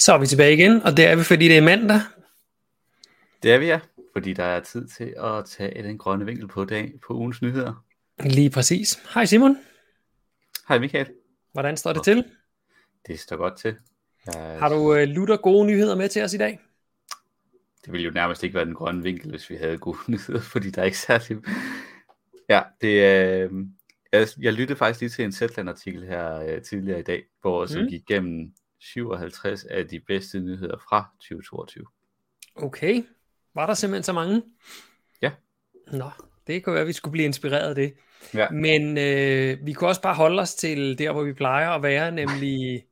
Så er vi tilbage igen, og det er vi, fordi det er mandag. Det er vi, ja. Fordi der er tid til at tage den grønne vinkel på, dag, på ugens nyheder. Lige præcis. Hej Simon. Hej Michael. Hvordan står det til? Det står godt til. Jeg... Har du uh, lutter gode nyheder med til os i dag? Det ville jo nærmest ikke være den grønne vinkel, hvis vi havde gode nyheder, fordi der er ikke særlig... Ja, det er... Øh, jeg, jeg lyttede faktisk lige til en Zetland-artikel her uh, tidligere i dag, hvor mm. som gik gennem 57 af de bedste nyheder fra 2022. Okay. Var der simpelthen så mange? Ja. Nå, det kunne være, at vi skulle blive inspireret af det. Ja. Men øh, vi kunne også bare holde os til der, hvor vi plejer at være, nemlig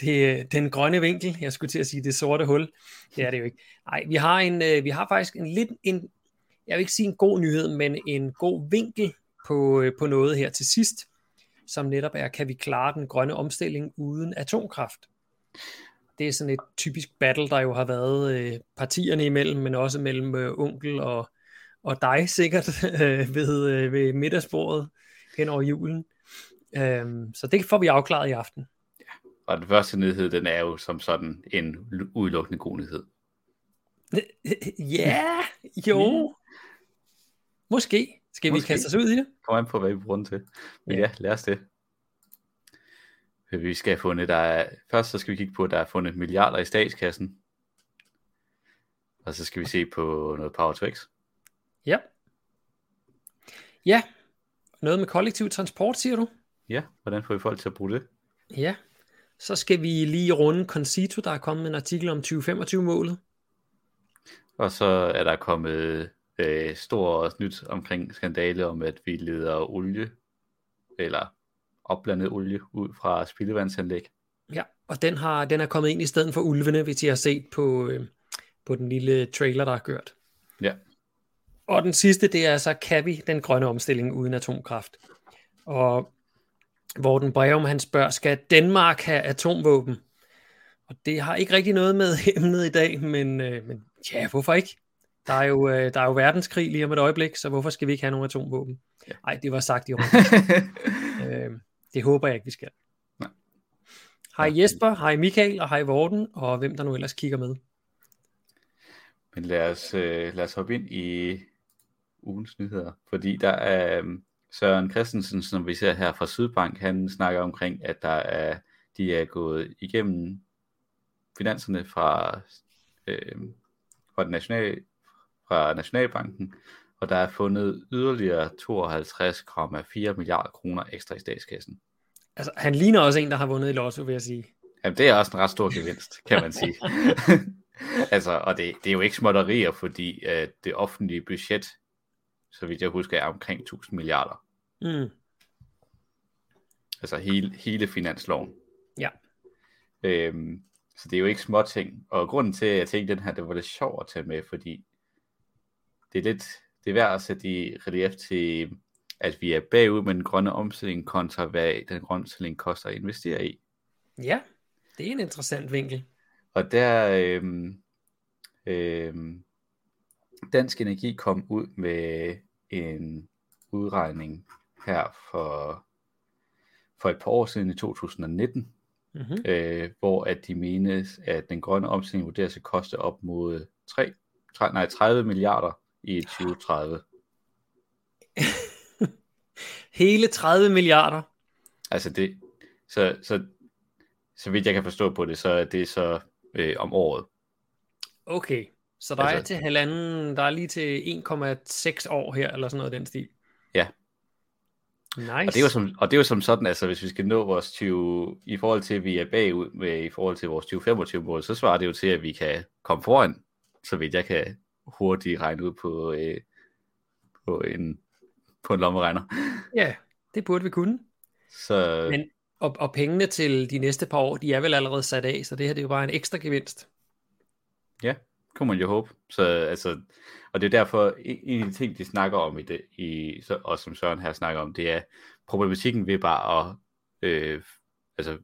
det, den grønne vinkel. Jeg skulle til at sige det sorte hul. Det er det jo ikke. Nej, vi har, en, øh, vi har faktisk en lidt, en, jeg vil ikke sige en god nyhed, men en god vinkel på, øh, på noget her til sidst, som netop er, kan vi klare den grønne omstilling uden atomkraft? Det er sådan et typisk battle, der jo har været øh, partierne imellem, men også mellem øh, onkel og, og dig sikkert øh, ved, øh, ved middagsbordet hen over julen. Øhm, så det får vi afklaret i aften. Ja, og den første nyhed, den er jo som sådan en udelukkende god nyhed. Ja, jo. Måske. Skal Måske. vi kaste os ud i det? Kom an på, hvad vi bruger den til. Men ja, ja lad os det. Vi skal have fundet, der er, først så skal vi kigge på, at der er fundet milliarder i statskassen. Og så skal vi se på noget Power to X. Ja. Ja. Noget med kollektiv transport, siger du? Ja, hvordan får vi folk til at bruge det? Ja. Så skal vi lige runde Concito, der er kommet en artikel om 2025-målet. Og så er der kommet øh, stort nyt omkring skandale om, at vi leder olie, eller opblandet olie ud fra spildevandsanlæg. Ja, og den, har, den er kommet ind i stedet for ulvene, hvis I har set på, øh, på den lille trailer, der er kørt. Ja. Og den sidste, det er så, kan vi den grønne omstilling uden atomkraft? Og hvor den Breum, han spørger, skal Danmark have atomvåben? Og det har ikke rigtig noget med emnet i dag, men, øh, men ja, hvorfor ikke? Der er, jo, øh, der er jo verdenskrig lige om et øjeblik, så hvorfor skal vi ikke have nogen atomvåben? Nej, ja. det var sagt i år. øh, det håber jeg ikke, vi skal. Nej. Hej Jesper, hej Michael og hej Vorten, og hvem der nu ellers kigger med. Men lad os, øh, lad os hoppe ind i ugens nyheder, fordi der er øh, Søren Christensen, som vi ser her fra Sydbank, han snakker omkring, at der er, de er gået igennem finanserne fra, øh, fra, den national, fra Nationalbanken, og der er fundet yderligere 52,4 milliarder kroner ekstra i statskassen. Altså, han ligner også en, der har vundet i lotto, vil jeg sige. Jamen, det er også en ret stor gevinst, kan man sige. altså, og det, det er jo ikke småtterier, fordi uh, det offentlige budget, så vidt jeg husker, er omkring 1000 milliarder. Mm. Altså hele, hele finansloven. Ja. Øhm, så det er jo ikke små ting. Og grunden til, at jeg tænkte, at den her, det var lidt sjovt at tage med, fordi det er lidt, det er værd at sætte i relief til, at vi er bagud med den grønne omstilling, kontra hvad den grønne omstilling koster at investere i. Ja, det er en interessant vinkel. Og der, øhm, øhm, Dansk Energi kom ud med en udregning her for, for et par år siden i 2019, mm-hmm. øh, hvor at de menes, at den grønne omstilling vurderes at koste op mod 3, 3, nej, 30 milliarder i 2030. Hele 30 milliarder. Altså det, så, så, så vidt jeg kan forstå på det, så er det så øh, om året. Okay, så der altså, er til halvanden, der er lige til 1,6 år her, eller sådan noget den stil. Ja. Nice. Og det, er jo som, og det er jo som sådan, altså hvis vi skal nå vores 20, i forhold til, at vi er bagud med, i forhold til vores 2025 mål, så svarer det jo til, at vi kan komme foran, så vidt jeg kan hurtigt regne ud på, øh, på, en, på en lommeregner. Ja, det burde vi kunne. Så... Men, og, og pengene til de næste par år, de er vel allerede sat af, så det her det er jo bare en ekstra gevinst. Ja, kunne man jo håbe. Så, altså, og det er derfor, en af de ting, de snakker om i det, i, og som Søren her snakker om, det er problematikken ved bare at, øh, altså,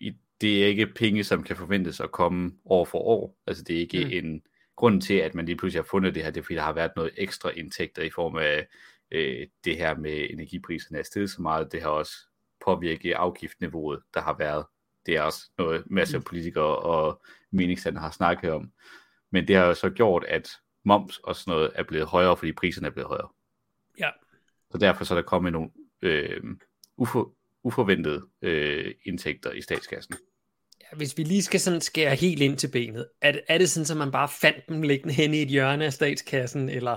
i, det er ikke penge, som kan forventes at komme år for år. Altså, det er ikke mm. en, grunden til, at man lige pludselig har fundet det her, det er fordi, der har været noget ekstra indtægter i form af øh, det her med energipriserne er steget så meget. Det har også påvirket afgiftniveauet, der har været det er også noget, masser af politikere og meningsstandere har snakket om. Men det har jo så gjort, at moms og sådan noget er blevet højere, fordi priserne er blevet højere. Ja. Så derfor så er der kommet nogle øh, ufor, uforventede øh, indtægter i statskassen. Hvis vi lige skal sådan skære helt ind til benet, er det, er det sådan, at man bare fandt dem liggende hen i et hjørne af statskassen, eller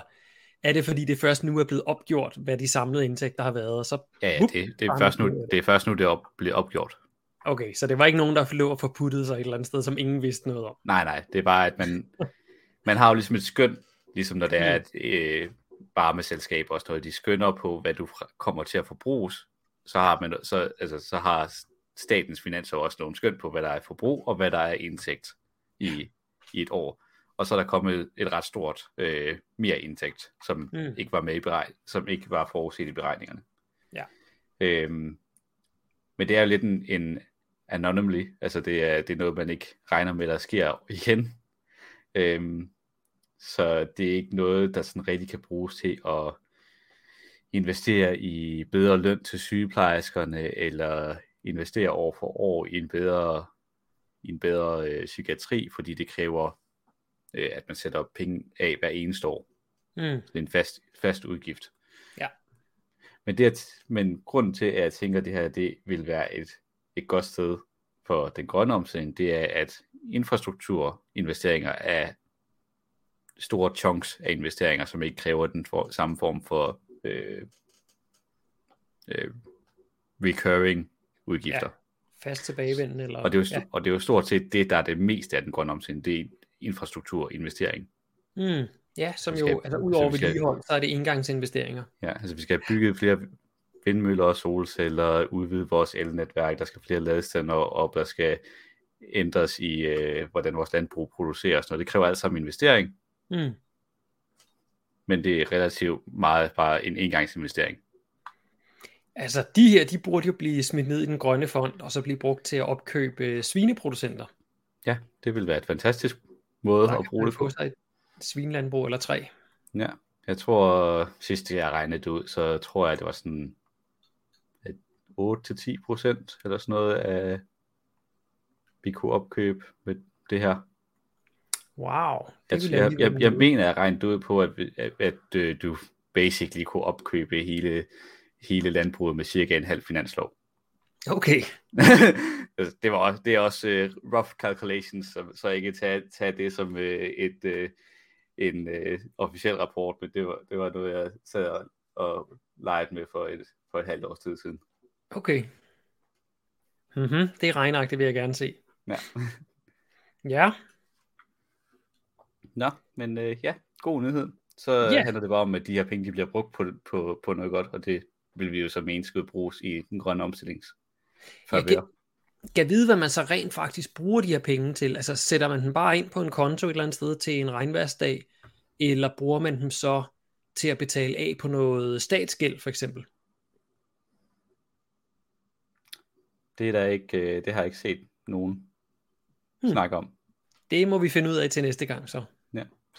er det fordi det først nu er blevet opgjort, hvad de samlede indtægter har været? Og så, Ja, ja det, det, er først nu, det er først nu, det op, blevet opgjort. Okay, så det var ikke nogen, der lå og forputtede sig et eller andet sted, som ingen vidste noget om. Nej, nej, det er bare, at man, man har jo ligesom et skøn, ligesom når det er et øh, bare med selskaber og sådan noget, de skønner på, hvad du kommer til at forbruges, så har, man, så, altså, så har statens finanser også nogle skøn på, hvad der er forbrug, og hvad der er indtægt i, i et år. Og så er der kommet et ret stort øh, mere indtægt, som Mm. ikke var med i beregn, som ikke var forudset i beregningerne. Ja. Øhm, men det er jo lidt en, en anomaly, altså det er, det er noget, man ikke regner med, der sker igen. Øhm, så det er ikke noget, der sådan rigtig kan bruges til at investere i bedre løn til sygeplejerskerne, eller investere år for år i en bedre, i en bedre øh, psykiatri, fordi det kræver, øh, at man sætter penge af hver eneste år. Mm. Det er en fast, fast udgift. Ja. Men, det, at, men grunden til, at jeg tænker, at det her det vil være et, et godt sted for den grønne omstilling, det er, at infrastrukturinvesteringer er store chunks af investeringer, som ikke kræver den for, samme form for øh, øh, recurring udgifter. Ja. Fast tilbagevendende, eller... Og, det er jo, ja. og det er jo stort set det, der er det meste af den grønne omstilling, det er infrastrukturinvestering. Mm. Ja, som jo, altså ud over så vi skal- vedligehold, så er det engangsinvesteringer. Ja, altså vi skal have bygget flere vindmøller og solceller, udvide vores elnetværk, der skal flere ladestander op, der skal ændres i, øh, hvordan vores landbrug producerer og. Det kræver alt sammen investering, Mm. men det er relativt meget bare en engangsinvestering. Altså, de her, de burde jo blive smidt ned i den grønne fond, og så blive brugt til at opkøbe øh, svineproducenter. Ja, det vil være et fantastisk måde at bruge det på. sig et svinlandbrug eller tre. Ja, jeg tror, sidste jeg regnede det ud, så tror jeg, det var sådan at 8-10 procent eller sådan noget af, vi kunne opkøbe med det her. Wow. Jeg, vil jeg, jeg, jeg lyde. mener, at jeg regnede ud på, at, at, at øh, du basically kunne opkøbe hele, hele landbruget med cirka en halv finanslov. Okay. Det var også, det er også uh, rough calculations, så, så ikke tage, tage det som uh, et, uh, en uh, officiel rapport, men det var, det var noget, jeg sad og, og legede med for et, for et halvt års tid siden. Okay. Mm-hmm. Det er regnagtigt, vil jeg gerne se. Ja. Ja, Nå, men uh, ja, god nyhed. Så yeah. handler det bare om, at de her penge de bliver brugt på, på, på noget godt, og det vil vi jo så mene skulle bruges i den grønne omstillings. Jeg Favør. kan vide, hvad man så rent faktisk bruger de her penge til. Altså sætter man dem bare ind på en konto et eller andet sted til en regnværsdag, eller bruger man dem så til at betale af på noget statsgæld for eksempel? Det, er der ikke, øh, det har jeg ikke set nogen hmm. snakke om. Det må vi finde ud af til næste gang så.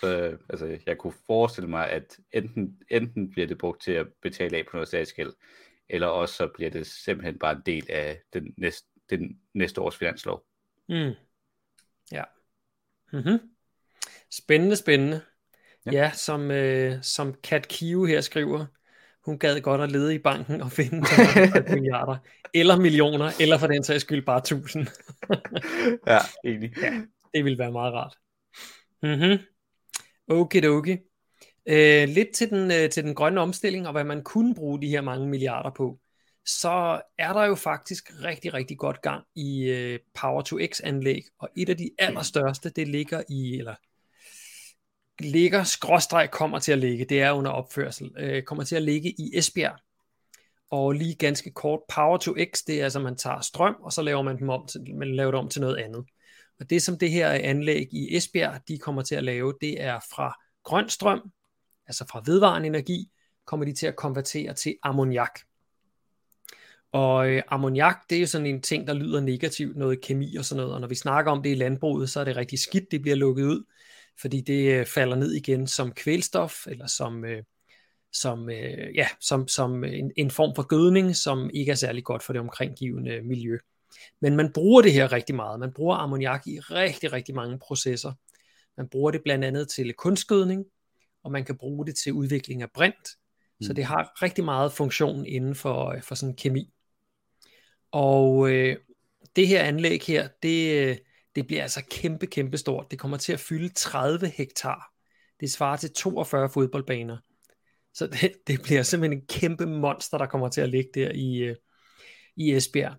Ja. Så altså, jeg kunne forestille mig, at enten, enten bliver det brugt til at betale af på noget statsgæld, eller også så bliver det simpelthen bare en del af den næste, den næste års finanslov. Mm. Ja. Mm-hmm. Spændende, spændende. Ja, Ja. ja som, øh, som Kat Kiu her skriver, hun gad godt at lede i banken og finde 250 milliarder, eller millioner, eller for den sags skyld bare 1000. ja, enig. Det ville være meget rart. Okay, okay. Øh, lidt til den, øh, til den grønne omstilling, og hvad man kunne bruge de her mange milliarder på, så er der jo faktisk rigtig, rigtig godt gang i øh, Power-to-X-anlæg, og et af de allerstørste, det ligger i, eller ligger, skråstreg kommer til at ligge, det er under opførsel, øh, kommer til at ligge i Esbjerg. Og lige ganske kort, Power to X, det er altså, man tager strøm, og så laver man dem om til, man laver det om til noget andet. Og det som det her anlæg i Esbjerg, de kommer til at lave, det er fra grøn strøm, altså fra vedvarende energi, kommer de til at konvertere til ammoniak. Og øh, ammoniak, det er jo sådan en ting, der lyder negativt, noget kemi og sådan noget, og når vi snakker om det i landbruget, så er det rigtig skidt, det bliver lukket ud, fordi det øh, falder ned igen som kvælstof, eller som, øh, som, øh, ja, som, som en, en form for gødning, som ikke er særlig godt for det omkringgivende miljø. Men man bruger det her rigtig meget. Man bruger ammoniak i rigtig, rigtig mange processer. Man bruger det blandt andet til kunstgødning, og man kan bruge det til udvikling af brint. Mm. Så det har rigtig meget funktion inden for, for sådan kemi. Og øh, det her anlæg her, det, det bliver altså kæmpe, kæmpe stort. Det kommer til at fylde 30 hektar. Det svarer til 42 fodboldbaner. Så det, det bliver simpelthen en kæmpe monster, der kommer til at ligge der i, øh, i Esbjerg.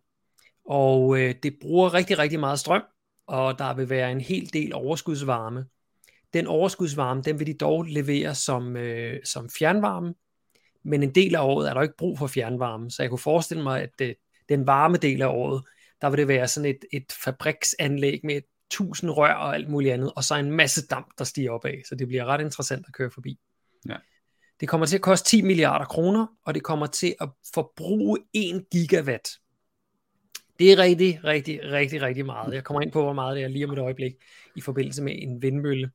Og øh, det bruger rigtig, rigtig meget strøm, og der vil være en hel del overskudsvarme. Den overskudsvarme, den vil de dog levere som, øh, som fjernvarme, men en del af året er der ikke brug for fjernvarme, så jeg kunne forestille mig, at øh, den varme del af året, der vil det være sådan et, et fabriksanlæg med tusind rør og alt muligt andet, og så en masse damp, der stiger opad, så det bliver ret interessant at køre forbi. Ja. Det kommer til at koste 10 milliarder kroner, og det kommer til at forbruge 1 gigawatt. Det er rigtig, rigtig, rigtig, rigtig meget. Jeg kommer ind på, hvor meget det er lige om et øjeblik i forbindelse med en vindmølle.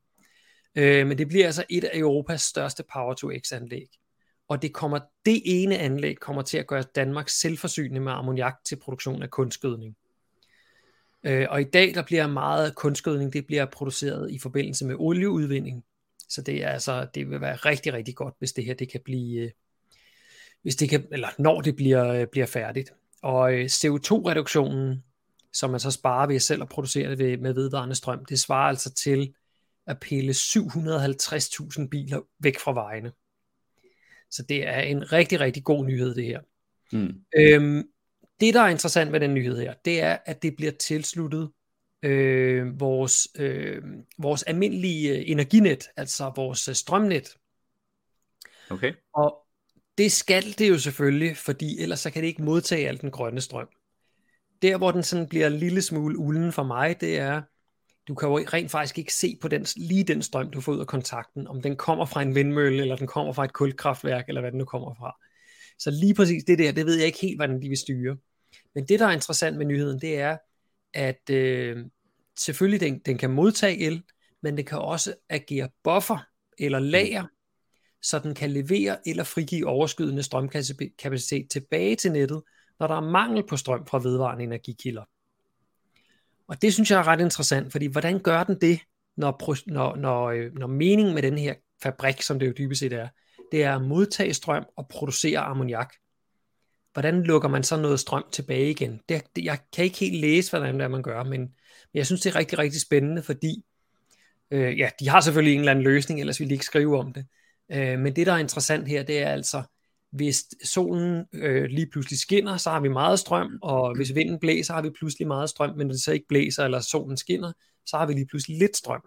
Øh, men det bliver altså et af Europas største Power-to-X-anlæg. Og det kommer det ene anlæg kommer til at gøre Danmark selvforsynende med ammoniak til produktion af kunstgødning. Øh, og i dag der bliver meget kunstgødning, det bliver produceret i forbindelse med olieudvinding. Så det er altså, det vil være rigtig, rigtig godt, hvis det her det kan blive, øh, hvis det kan, eller når det bliver, øh, bliver færdigt. Og øh, CO2-reduktionen, som man så sparer ved selv at producere det med vedvarende strøm, det svarer altså til at pille 750.000 biler væk fra vejene. Så det er en rigtig, rigtig god nyhed, det her. Mm. Øhm, det, der er interessant ved den nyhed her, det er, at det bliver tilsluttet øh, vores, øh, vores almindelige øh, energinet, altså vores øh, strømnet. Okay. Og det skal det jo selvfølgelig, fordi ellers så kan det ikke modtage al den grønne strøm. Der, hvor den sådan bliver en lille smule ulden for mig, det er, du kan jo rent faktisk ikke se på den, lige den strøm, du får ud af kontakten, om den kommer fra en vindmølle, eller den kommer fra et kulkraftværk, eller hvad den nu kommer fra. Så lige præcis det der, det ved jeg ikke helt, hvordan de vil styre. Men det, der er interessant med nyheden, det er, at øh, selvfølgelig den, den kan modtage el, men den kan også agere buffer eller lager, så den kan levere eller frigive overskydende strømkapacitet tilbage til nettet, når der er mangel på strøm fra vedvarende energikilder. Og det synes jeg er ret interessant, fordi hvordan gør den det, når, når, når, øh, når meningen med den her fabrik, som det jo dybest set er, det er at modtage strøm og producere ammoniak. Hvordan lukker man så noget strøm tilbage igen? Det, det, jeg kan ikke helt læse, hvordan det er, man gør, men, men jeg synes, det er rigtig, rigtig spændende, fordi øh, ja, de har selvfølgelig en eller anden løsning, ellers ville de ikke skrive om det. Øh, men det, der er interessant her, det er altså, hvis solen øh, lige pludselig skinner, så har vi meget strøm, og hvis vinden blæser, har vi pludselig meget strøm, men når det så ikke blæser, eller solen skinner, så har vi lige pludselig lidt strøm.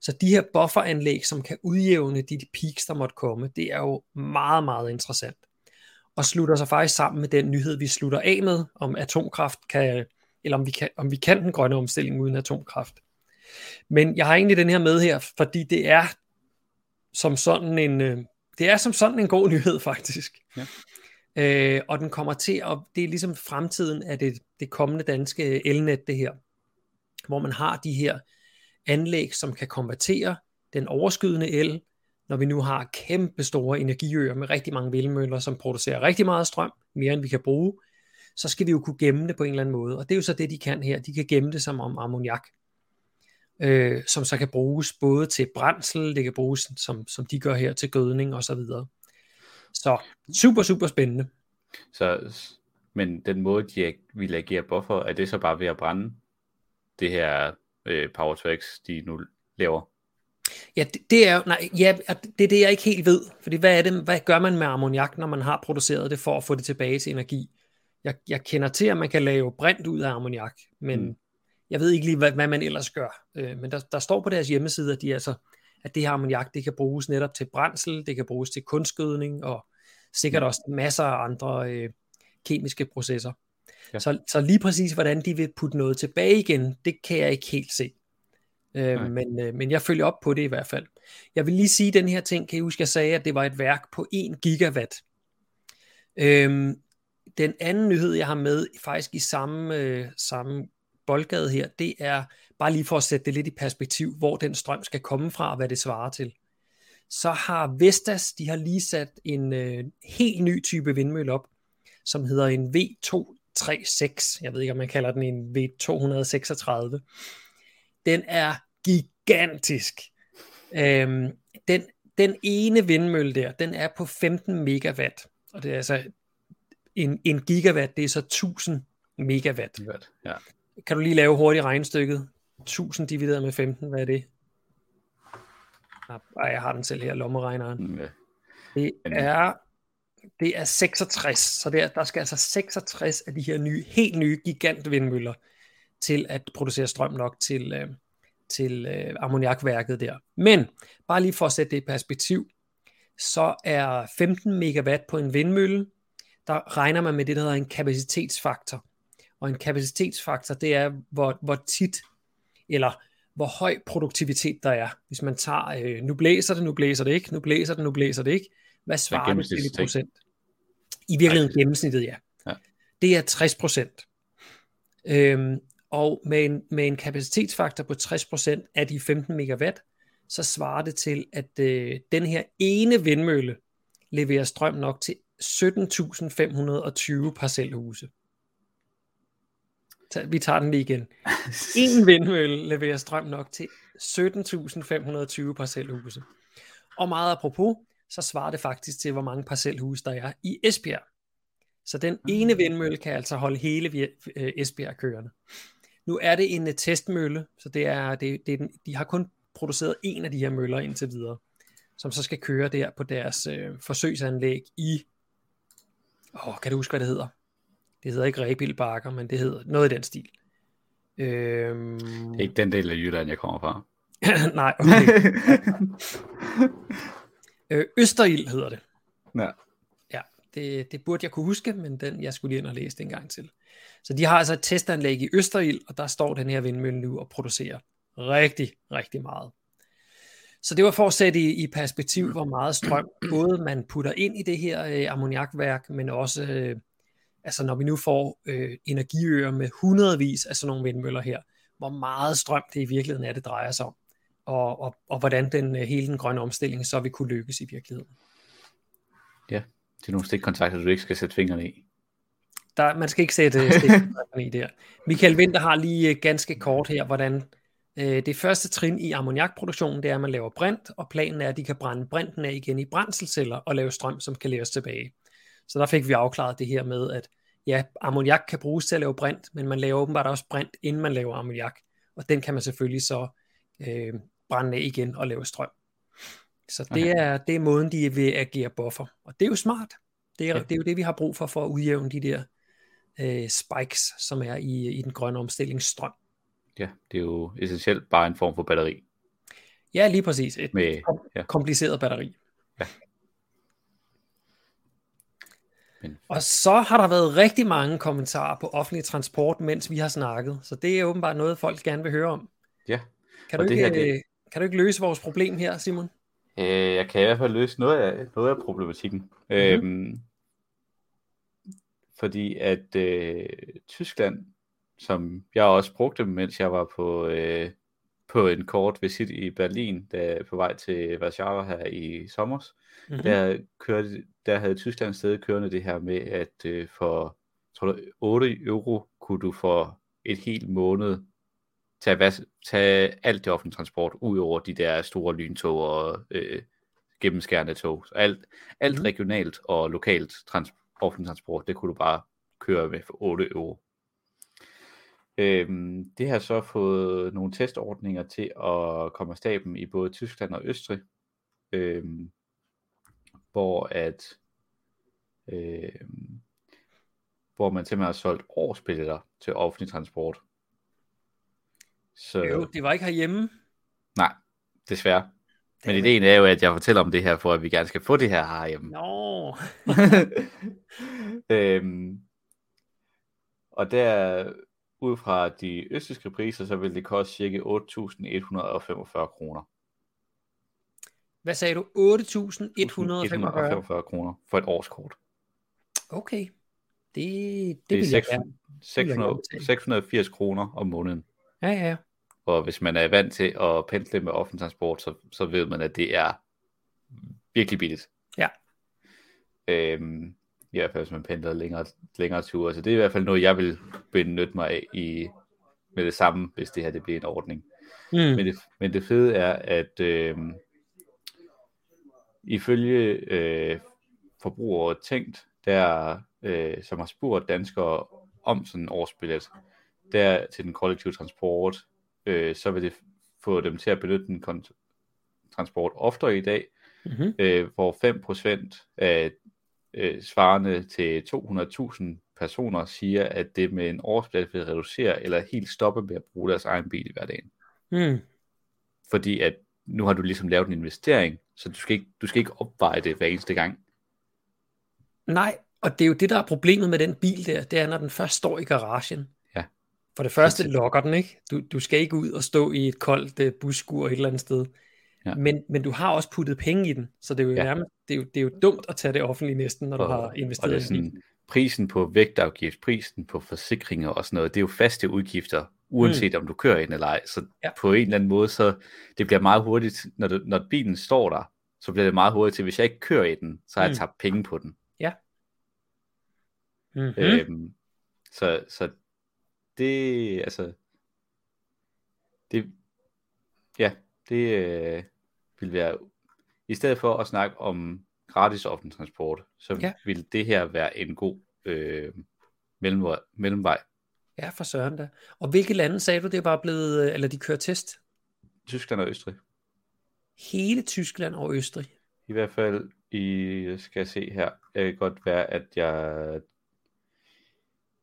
Så de her bufferanlæg, som kan udjævne de peaks, der måtte komme, det er jo meget, meget interessant. Og slutter sig faktisk sammen med den nyhed, vi slutter af med, om atomkraft kan, eller om vi kan, om vi kan den grønne omstilling uden atomkraft. Men jeg har egentlig den her med her, fordi det er som sådan en, øh, det er som sådan en god nyhed faktisk. Ja. Øh, og den kommer til at, det er ligesom fremtiden af det, det kommende danske elnet det her, hvor man har de her anlæg, som kan konvertere den overskydende el, når vi nu har kæmpe store energiøer med rigtig mange vindmøller, som producerer rigtig meget strøm, mere end vi kan bruge, så skal vi jo kunne gemme det på en eller anden måde. Og det er jo så det, de kan her. De kan gemme det som om ammoniak øh, som så kan bruges både til brændsel, det kan bruges, som, som de gør her, til gødning og så videre. Så super, super spændende. Så, men den måde, de vil agere buffer, er det så bare ved at brænde det her øh, Power X, de nu laver? Ja, det, det er nej, ja, det er det, jeg ikke helt ved. Fordi hvad er det, hvad gør man med ammoniak, når man har produceret det for at få det tilbage til energi? Jeg, jeg kender til, at man kan lave brint ud af ammoniak, men mm. Jeg ved ikke lige, hvad, hvad man ellers gør, øh, men der, der står på deres hjemmeside, at, de altså, at det her ammoniak, det kan bruges netop til brændsel, det kan bruges til kunstgødning, og sikkert også masser af andre øh, kemiske processer. Ja. Så, så lige præcis, hvordan de vil putte noget tilbage igen, det kan jeg ikke helt se. Øh, men, øh, men jeg følger op på det i hvert fald. Jeg vil lige sige den her ting, kan I huske, jeg sagde, at det var et værk på 1 gigawatt. Øh, den anden nyhed, jeg har med, faktisk i samme, øh, samme boldgade her, det er bare lige for at sætte det lidt i perspektiv, hvor den strøm skal komme fra, og hvad det svarer til. Så har Vestas, de har lige sat en øh, helt ny type vindmølle op, som hedder en V236. Jeg ved ikke om man kalder den en V236, den er gigantisk. Øhm, den, den ene vindmølle der, den er på 15 megawatt, og det er altså en, en gigawatt, det er så 1000 megawatt. Ja. Kan du lige lave hurtigt regnstykket? 1000 divideret med 15, hvad er det? Ej, jeg har den selv her, lommeregneren. Mm, ja. Det er, det er 66, så der, der skal altså 66 af de her nye, helt nye gigantvindmøller til at producere strøm nok til, øh, til øh, ammoniakværket der. Men, bare lige for at sætte det i perspektiv, så er 15 megawatt på en vindmølle, der regner man med det, der hedder en kapacitetsfaktor. Og en kapacitetsfaktor, det er, hvor, hvor tit, eller hvor høj produktivitet der er. Hvis man tager, øh, nu blæser det, nu blæser det ikke, nu blæser det, nu blæser det ikke. Hvad svarer det til i procent? I virkeligheden gennemsnittet, ja. ja. Det er 60 procent. Øhm, og med en, med en kapacitetsfaktor på 60 procent af de 15 megawatt, så svarer det til, at øh, den her ene vindmølle leverer strøm nok til 17.520 parcelhuse. Vi tager den lige igen. En vindmølle leverer strøm nok til 17.520 parcelhuse. Og meget apropos, så svarer det faktisk til, hvor mange parcelhuse der er i Esbjerg. Så den ene mm. vindmølle kan altså holde hele øh, Esbjerg kørende. Nu er det en øh, testmølle, så det er, det, det er den, de har kun produceret en af de her møller indtil videre, som så skal køre der på deres øh, forsøgsanlæg i, åh, kan du huske, hvad det hedder? Det hedder ikke Rebild Bakker, men det hedder noget i den stil. Øhm... Det er ikke den del af Jylland, jeg kommer fra. Nej, okay. øh, Østerild hedder det. Ja. Ja, det, det burde jeg kunne huske, men den, jeg skulle lige ind og læse det en gang til. Så de har altså et testanlæg i Østerild, og der står den her vindmølle nu og producerer rigtig, rigtig meget. Så det var for at sætte i, i perspektiv, hvor meget strøm både man putter ind i det her øh, ammoniakværk, men også øh, altså når vi nu får øh, energiøer med hundredvis af sådan nogle vindmøller her, hvor meget strøm det i virkeligheden er, det drejer sig om, og, og, og hvordan den, øh, hele den grønne omstilling så vil kunne lykkes i virkeligheden. Ja, det er nogle stikkontakter, du ikke skal sætte fingrene i. Der, man skal ikke sætte øh, stikkontakterne i der. Michael Winter har lige øh, ganske kort her, hvordan øh, det første trin i ammoniakproduktionen, det er, at man laver brint, og planen er, at de kan brænde brinten af igen i brændselceller og lave strøm, som kan leveres tilbage. Så der fik vi afklaret det her med, at ja, ammoniak kan bruges til at lave brint, men man laver åbenbart også brint, inden man laver ammoniak. Og den kan man selvfølgelig så øh, brænde af igen og lave strøm. Så det, okay. er, det er måden, de vil agere buffer. Og det er jo smart. Det er, ja. det er jo det, vi har brug for, for at udjævne de der øh, spikes, som er i, i den grønne omstillingsstrøm. Ja, det er jo essentielt bare en form for batteri. Ja, lige præcis. Et Med, ja. kompliceret batteri. Ja. Men... Og så har der været rigtig mange kommentarer på offentlig transport, mens vi har snakket. Så det er åbenbart noget, folk gerne vil høre om. Ja. Kan du, ikke, her, det... kan du ikke løse vores problem her, Simon? Øh, jeg kan i hvert fald løse noget af, noget af problematikken. Mm-hmm. Øhm, fordi at øh, Tyskland, som jeg også brugte, mens jeg var på, øh, på en kort visit i Berlin, da på vej til Warszawa her i sommer, mm-hmm. der, kørte, der havde Tyskland stadig kørende det her med, at øh, for tror du, 8 euro kunne du for et helt måned tage, hvad, tage alt det offentlige transport, ud over de der store lyntog og øh, gennemskærende tog. Så alt, alt mm. regionalt og lokalt trans, offentlig transport, det kunne du bare køre med for 8 euro. Øhm, det har så fået nogle testordninger til at komme af staben i både Tyskland og Østrig, øhm, hvor at øhm, hvor man simpelthen har solgt årsbilletter til offentlig transport. Så... Jo, det var ikke herhjemme. Nej, desværre. Men ideen er jo, at jeg fortæller om det her, for at vi gerne skal få det her herhjemme. Nå. øhm, og der, ud fra de østiske priser, så vil det koste cirka 8.145 kroner. Hvad sagde du? 8.145 kroner for et årskort. Okay. Det, det, det er 600, 600, 680 kroner om måneden. Ja, ja. Og hvis man er vant til at pendle med offentlig transport, så, så ved man, at det er virkelig billigt. Ja. Øhm, I hvert fald, hvis man pendler længere, længere ture. Så det er i hvert fald noget, jeg vil benytte mig af i, med det samme, hvis det her det bliver en ordning. Mm. Men, det, men det fede er, at øh, ifølge øh, forbrugere tænkt, der, øh, som har spurgt danskere om sådan en årsbillet, der til den kollektive transport, øh, så vil det få dem til at benytte den transport oftere i dag, mm-hmm. øh, hvor 5% af øh, svarende til 200.000 personer siger, at det med en årsbillet vil reducere eller helt stoppe med at bruge deres egen bil i hverdagen. Mm. Fordi at nu har du ligesom lavet en investering, så du skal ikke, du skal ikke opveje det hver eneste gang. Nej, og det er jo det, der er problemet med den bil der, det er, når den først står i garagen. Ja. For det første lokker den, ikke? Du, du skal ikke ud og stå i et koldt uh, busskur et eller andet sted. Ja. Men, men du har også puttet penge i den, så det er jo ja. nærmest, det er jo, det er jo dumt at tage det offentlige næsten, når og, du har investeret og det er sådan, i bilen. Prisen på vægtafgift, prisen på forsikringer og sådan noget, det er jo faste udgifter, uanset mm. om du kører ind eller ej. Så ja. på en eller anden måde, så det bliver meget hurtigt, når, du, når bilen står der, så bliver det meget hurtigt til, hvis jeg ikke kører i den, så har mm. jeg tabt penge på den. Ja. Mm-hmm. Øhm, så, så det, altså, det, ja, det øh, vil være, i stedet for at snakke om gratis offentlig transport, så ja. vil det her være en god øh, mellemvej, mellemvej. Ja, for søren da. Og hvilke lande sagde du, det er bare blevet, øh, eller de kører test? Tyskland og Østrig. Hele Tyskland og Østrig? I hvert fald i, skal jeg se her, det kan godt være, at jeg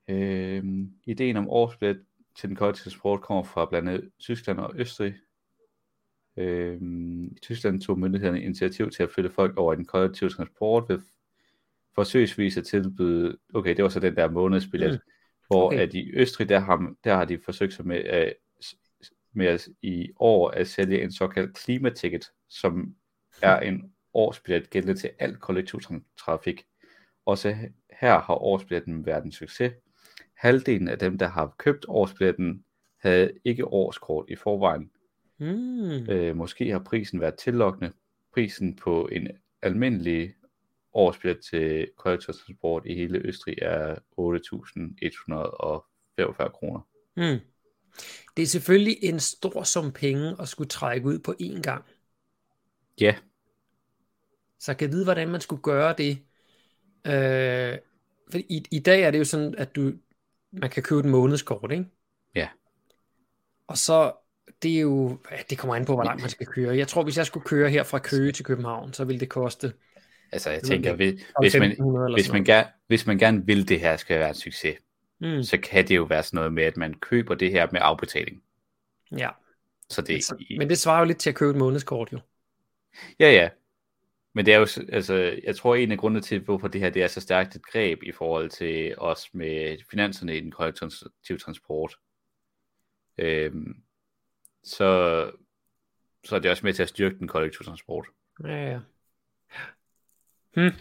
Øh, ideen om årsbillet til den kollektive transport kommer fra blandt andet Tyskland og Østrig. Øh, I Tyskland tog myndighederne initiativ til at flytte folk over i den kollektive transport ved forsøgsvis at tilbyde, okay, det var så den der månedsbillet, mm. hvor okay. at i Østrig, der har, der har de forsøgt sig med, at, med at, i år at sælge en såkaldt klimaticket, som er en årsbillet gældende til al kollektiv trafik. Også her har årsbilletten været en succes, halvdelen af dem, der har købt årsbilletten, havde ikke årskort i forvejen. Mm. Øh, måske har prisen været tillokkende. Prisen på en almindelig årsbillet til kollektiv transport i hele Østrig er 8.145 kroner. Mm. Det er selvfølgelig en stor sum penge at skulle trække ud på én gang. Ja. Så jeg kan vide, hvordan man skulle gøre det. Øh, for i, i dag er det jo sådan, at du, man kan købe et månedskort, ikke? Ja. Og så, det er jo, det kommer an på, hvor langt man skal køre. Jeg tror, hvis jeg skulle køre her fra Køge til København, så ville det koste... Altså, jeg tænker, hvis, hvis, man, hvis, man gerne, hvis man gerne vil, det her skal være en succes, mm. så kan det jo være sådan noget med, at man køber det her med afbetaling. Ja. Så det, men, så, men det svarer jo lidt til at købe et månedskort, jo. Ja, ja. Men det er jo, altså, jeg tror en af grundene til, hvorfor det her det er så stærkt et greb i forhold til os med finanserne i den kollektive transport, øhm, så, så er det også med til at styrke den kollektive transport. Ja, ja. Hmm.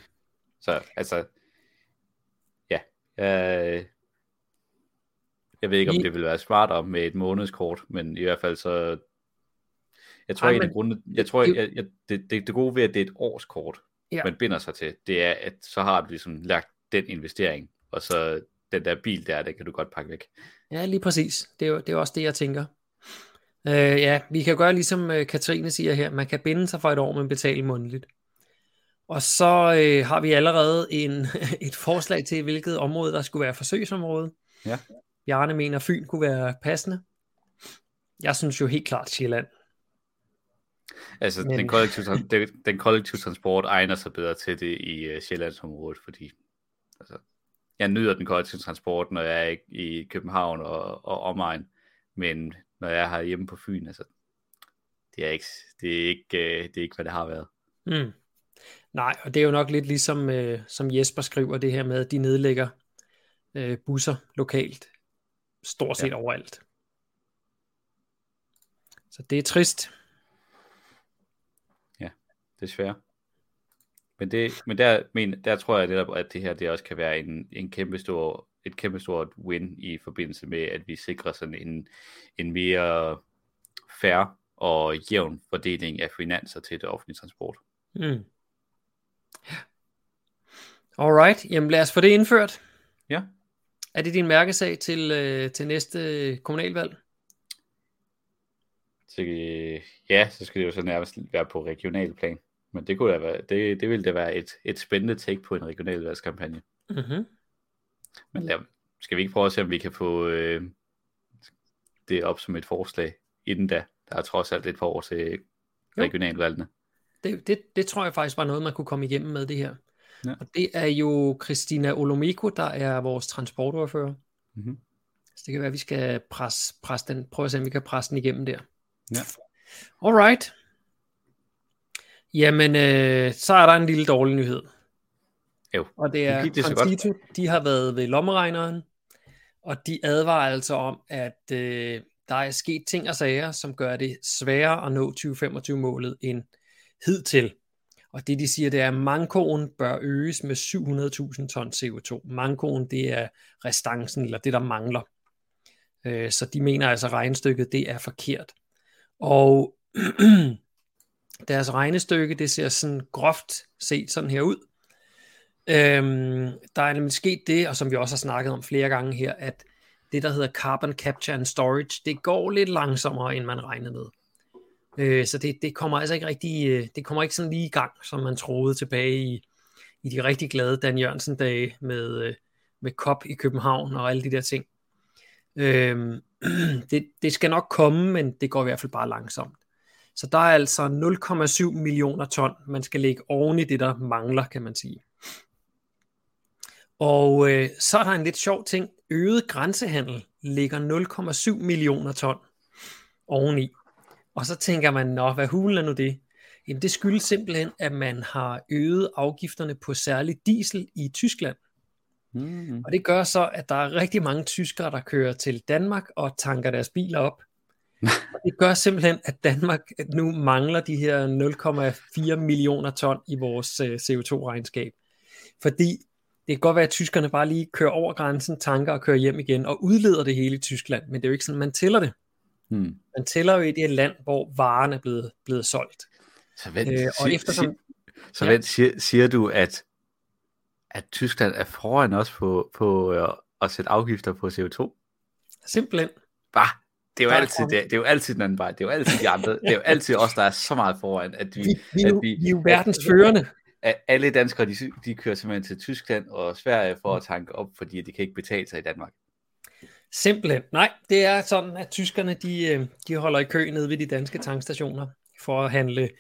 Så altså, ja, jeg, jeg ved ikke, om det vil være smartere med et månedskort, men i hvert fald så jeg tror, Ej, en af grunde, jeg tror, jeg, jeg, det, det, det gode ved, at det er et årskort, ja. man binder sig til, det er, at så har du ligesom lagt den investering, og så den der bil der, den kan du godt pakke væk. Ja, lige præcis. Det er jo, det er også det, jeg tænker. Øh, ja, vi kan gøre ligesom uh, Katrine siger her, man kan binde sig for et år, men betale månedligt. Og så øh, har vi allerede en, et forslag til, hvilket område der skulle være forsøgsområde. Ja. Bjarne mener, Fyn kunne være passende. Jeg synes jo helt klart Sjælland. Altså, Men... den, kollektive, den, den kollektive transport egner sig bedre til det i uh, Sjællandsområdet, fordi altså, jeg nyder den kollektive transport, når jeg er i København og, og omegn, men når jeg er hjemme på Fyn, altså, det er ikke, det er ikke, uh, det er ikke hvad det har været. Mm. Nej, og det er jo nok lidt ligesom, uh, som Jesper skriver det her med, at de nedlægger uh, busser lokalt, stort set ja. overalt. Så det er trist desværre. Men, det, men der, men der tror jeg netop, at det her det også kan være en, en kæmpe stor, et kæmpe stort win i forbindelse med, at vi sikrer sådan en, en mere fair og jævn fordeling af finanser til det offentlige transport. Mm. Alright, jamen lad os få det indført. Ja. Er det din mærkesag til, øh, til næste kommunalvalg? Øh, ja, så skal det jo så nærmest være på regional plan. Men det, kunne da være, det, det ville da være et, et spændende take på en regionalvalgskampagne. Mm-hmm. Men lad, skal vi ikke prøve at se, om vi kan få øh, det op som et forslag inden da? Der er trods alt et par år til regionalvalgene. Det, det, det tror jeg faktisk var noget, man kunne komme igennem med det her. Ja. Og det er jo Christina Olomiko, der er vores transportordfører. Mm-hmm. Så det kan være, at vi skal presse, presse den, prøve at se, om vi kan presse den igennem der. Ja. Alright. Jamen, øh, så er der en lille dårlig nyhed. Jo, Og det er det. Concito, de har været ved lommeregneren, og de advarer altså om, at øh, der er sket ting og sager, som gør det sværere at nå 2025-målet end hidtil. Og det de siger, det er, at mankoen bør øges med 700.000 ton CO2. Mankoen, det er restancen, eller det der mangler. Øh, så de mener altså, at regnestykket, det er forkert. Og deres regnestykke, det ser sådan groft set sådan her ud. Øhm, der er nemlig sket det, og som vi også har snakket om flere gange her, at det, der hedder Carbon Capture and Storage, det går lidt langsommere, end man regnede med. Øh, så det, det kommer altså ikke rigtig, øh, det kommer ikke sådan lige i gang, som man troede tilbage i, i de rigtig glade Dan Jørgensen dage med, øh, med COP i København og alle de der ting. Øh, det, det skal nok komme, men det går i hvert fald bare langsomt. Så der er altså 0,7 millioner ton, man skal lægge oven i det, der mangler, kan man sige. Og øh, så er der en lidt sjov ting. Øget grænsehandel ligger 0,7 millioner ton oveni. Og så tænker man, nå, hvad hulen er nu det? Jamen det skyldes simpelthen, at man har øget afgifterne på særligt diesel i Tyskland. Mm. Og det gør så, at der er rigtig mange tyskere, der kører til Danmark og tanker deres biler op. Og det gør simpelthen, at Danmark nu mangler de her 0,4 millioner ton i vores øh, CO2-regnskab. Fordi det kan godt være, at tyskerne bare lige kører over grænsen, tanker og kører hjem igen og udleder det hele i Tyskland. Men det er jo ikke sådan, man tæller det. Mm. Man tæller jo i det land, hvor varen er blevet, blevet solgt. Så, vent, Øh, og sig- eftersom- sig- så Ja. vent, siger, siger du, at, at Tyskland er foran os på, på øh, at sætte afgifter på CO2? Simpelthen. Bah, det er jo er altid det, det er jo altid den anden vej. Det er jo altid de andre. Det er jo altid os, der er så meget foran, at vi, Vi, vi, er at vi, vi er jo verdens førende. At alle danskere, de, de kører simpelthen til Tyskland og Sverige for at tanke op, fordi de kan ikke betale sig i Danmark. Simpelthen. Nej, det er sådan, at tyskerne de, øh, de holder i kø nede ved de danske tankstationer for at handle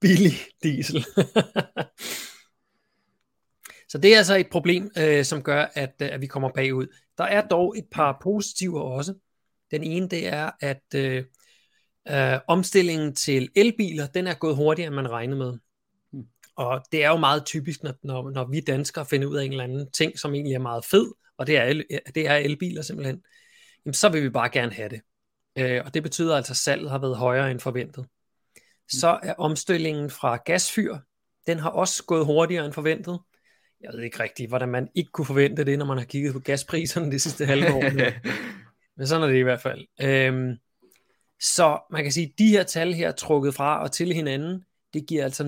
billig diesel. Så det er altså et problem, øh, som gør, at, øh, at vi kommer bagud. Der er dog et par positiver også. Den ene, det er, at øh, øh, omstillingen til elbiler, den er gået hurtigere, end man regnede med. Og det er jo meget typisk, når, når, når vi danskere finder ud af en eller anden ting, som egentlig er meget fed, og det er, el, det er elbiler simpelthen, jamen så vil vi bare gerne have det. Øh, og det betyder altså, at salget har været højere end forventet. Så er omstillingen fra gasfyr, den har også gået hurtigere end forventet. Jeg ved ikke rigtigt, hvordan man ikke kunne forvente det, når man har kigget på gaspriserne det sidste halve år. Men, men sådan er det i hvert fald. Øhm, så man kan sige, at de her tal her trukket fra og til hinanden, det giver altså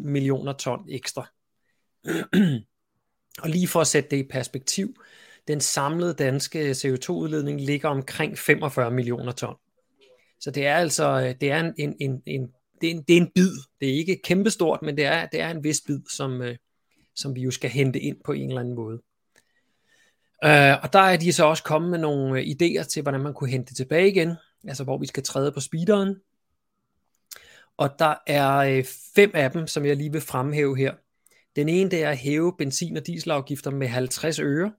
0,7 millioner ton ekstra. og lige for at sætte det i perspektiv, den samlede danske CO2-udledning ligger omkring 45 millioner ton. Så det er altså øh, det er en, en, en, en, det er en, det er en bid. Det er ikke kæmpestort, men det er, det er en vis bid, som, øh, som vi jo skal hente ind på en eller anden måde. Øh, og der er de så også kommet med nogle øh, idéer til, hvordan man kunne hente det tilbage igen, altså hvor vi skal træde på speederen. Og der er øh, fem af dem, som jeg lige vil fremhæve her. Den ene, det er at hæve benzin- og dieselafgifter med 50 øre.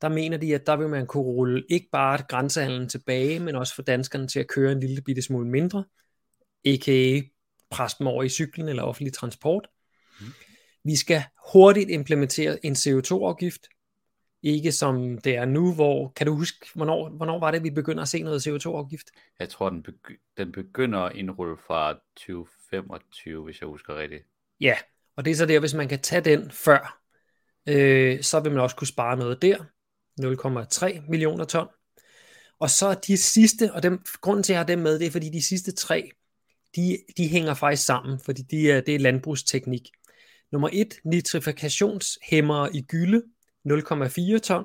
Der mener de, at der vil man kunne rulle ikke bare grænsehandlen tilbage, men også få danskerne til at køre en lille bitte smule mindre, a.k.a. presse dem over i cyklen eller offentlig transport. Mm. Vi skal hurtigt implementere en CO2-afgift, ikke som det er nu, hvor, kan du huske, hvornår, hvornår var det, vi begynder at se noget CO2-afgift? Jeg tror, den, begy- den begynder at indrulle fra 2025, hvis jeg husker rigtigt. Ja, og det er så der, hvis man kan tage den før, øh, så vil man også kunne spare noget der. 0,3 millioner ton. Og så de sidste, og dem, grunden til at jeg har dem med, det er fordi de sidste tre, de, de hænger faktisk sammen, fordi de er, det er landbrugsteknik. Nummer 1, nitrifikationshæmmere i gylde, 0,4 ton.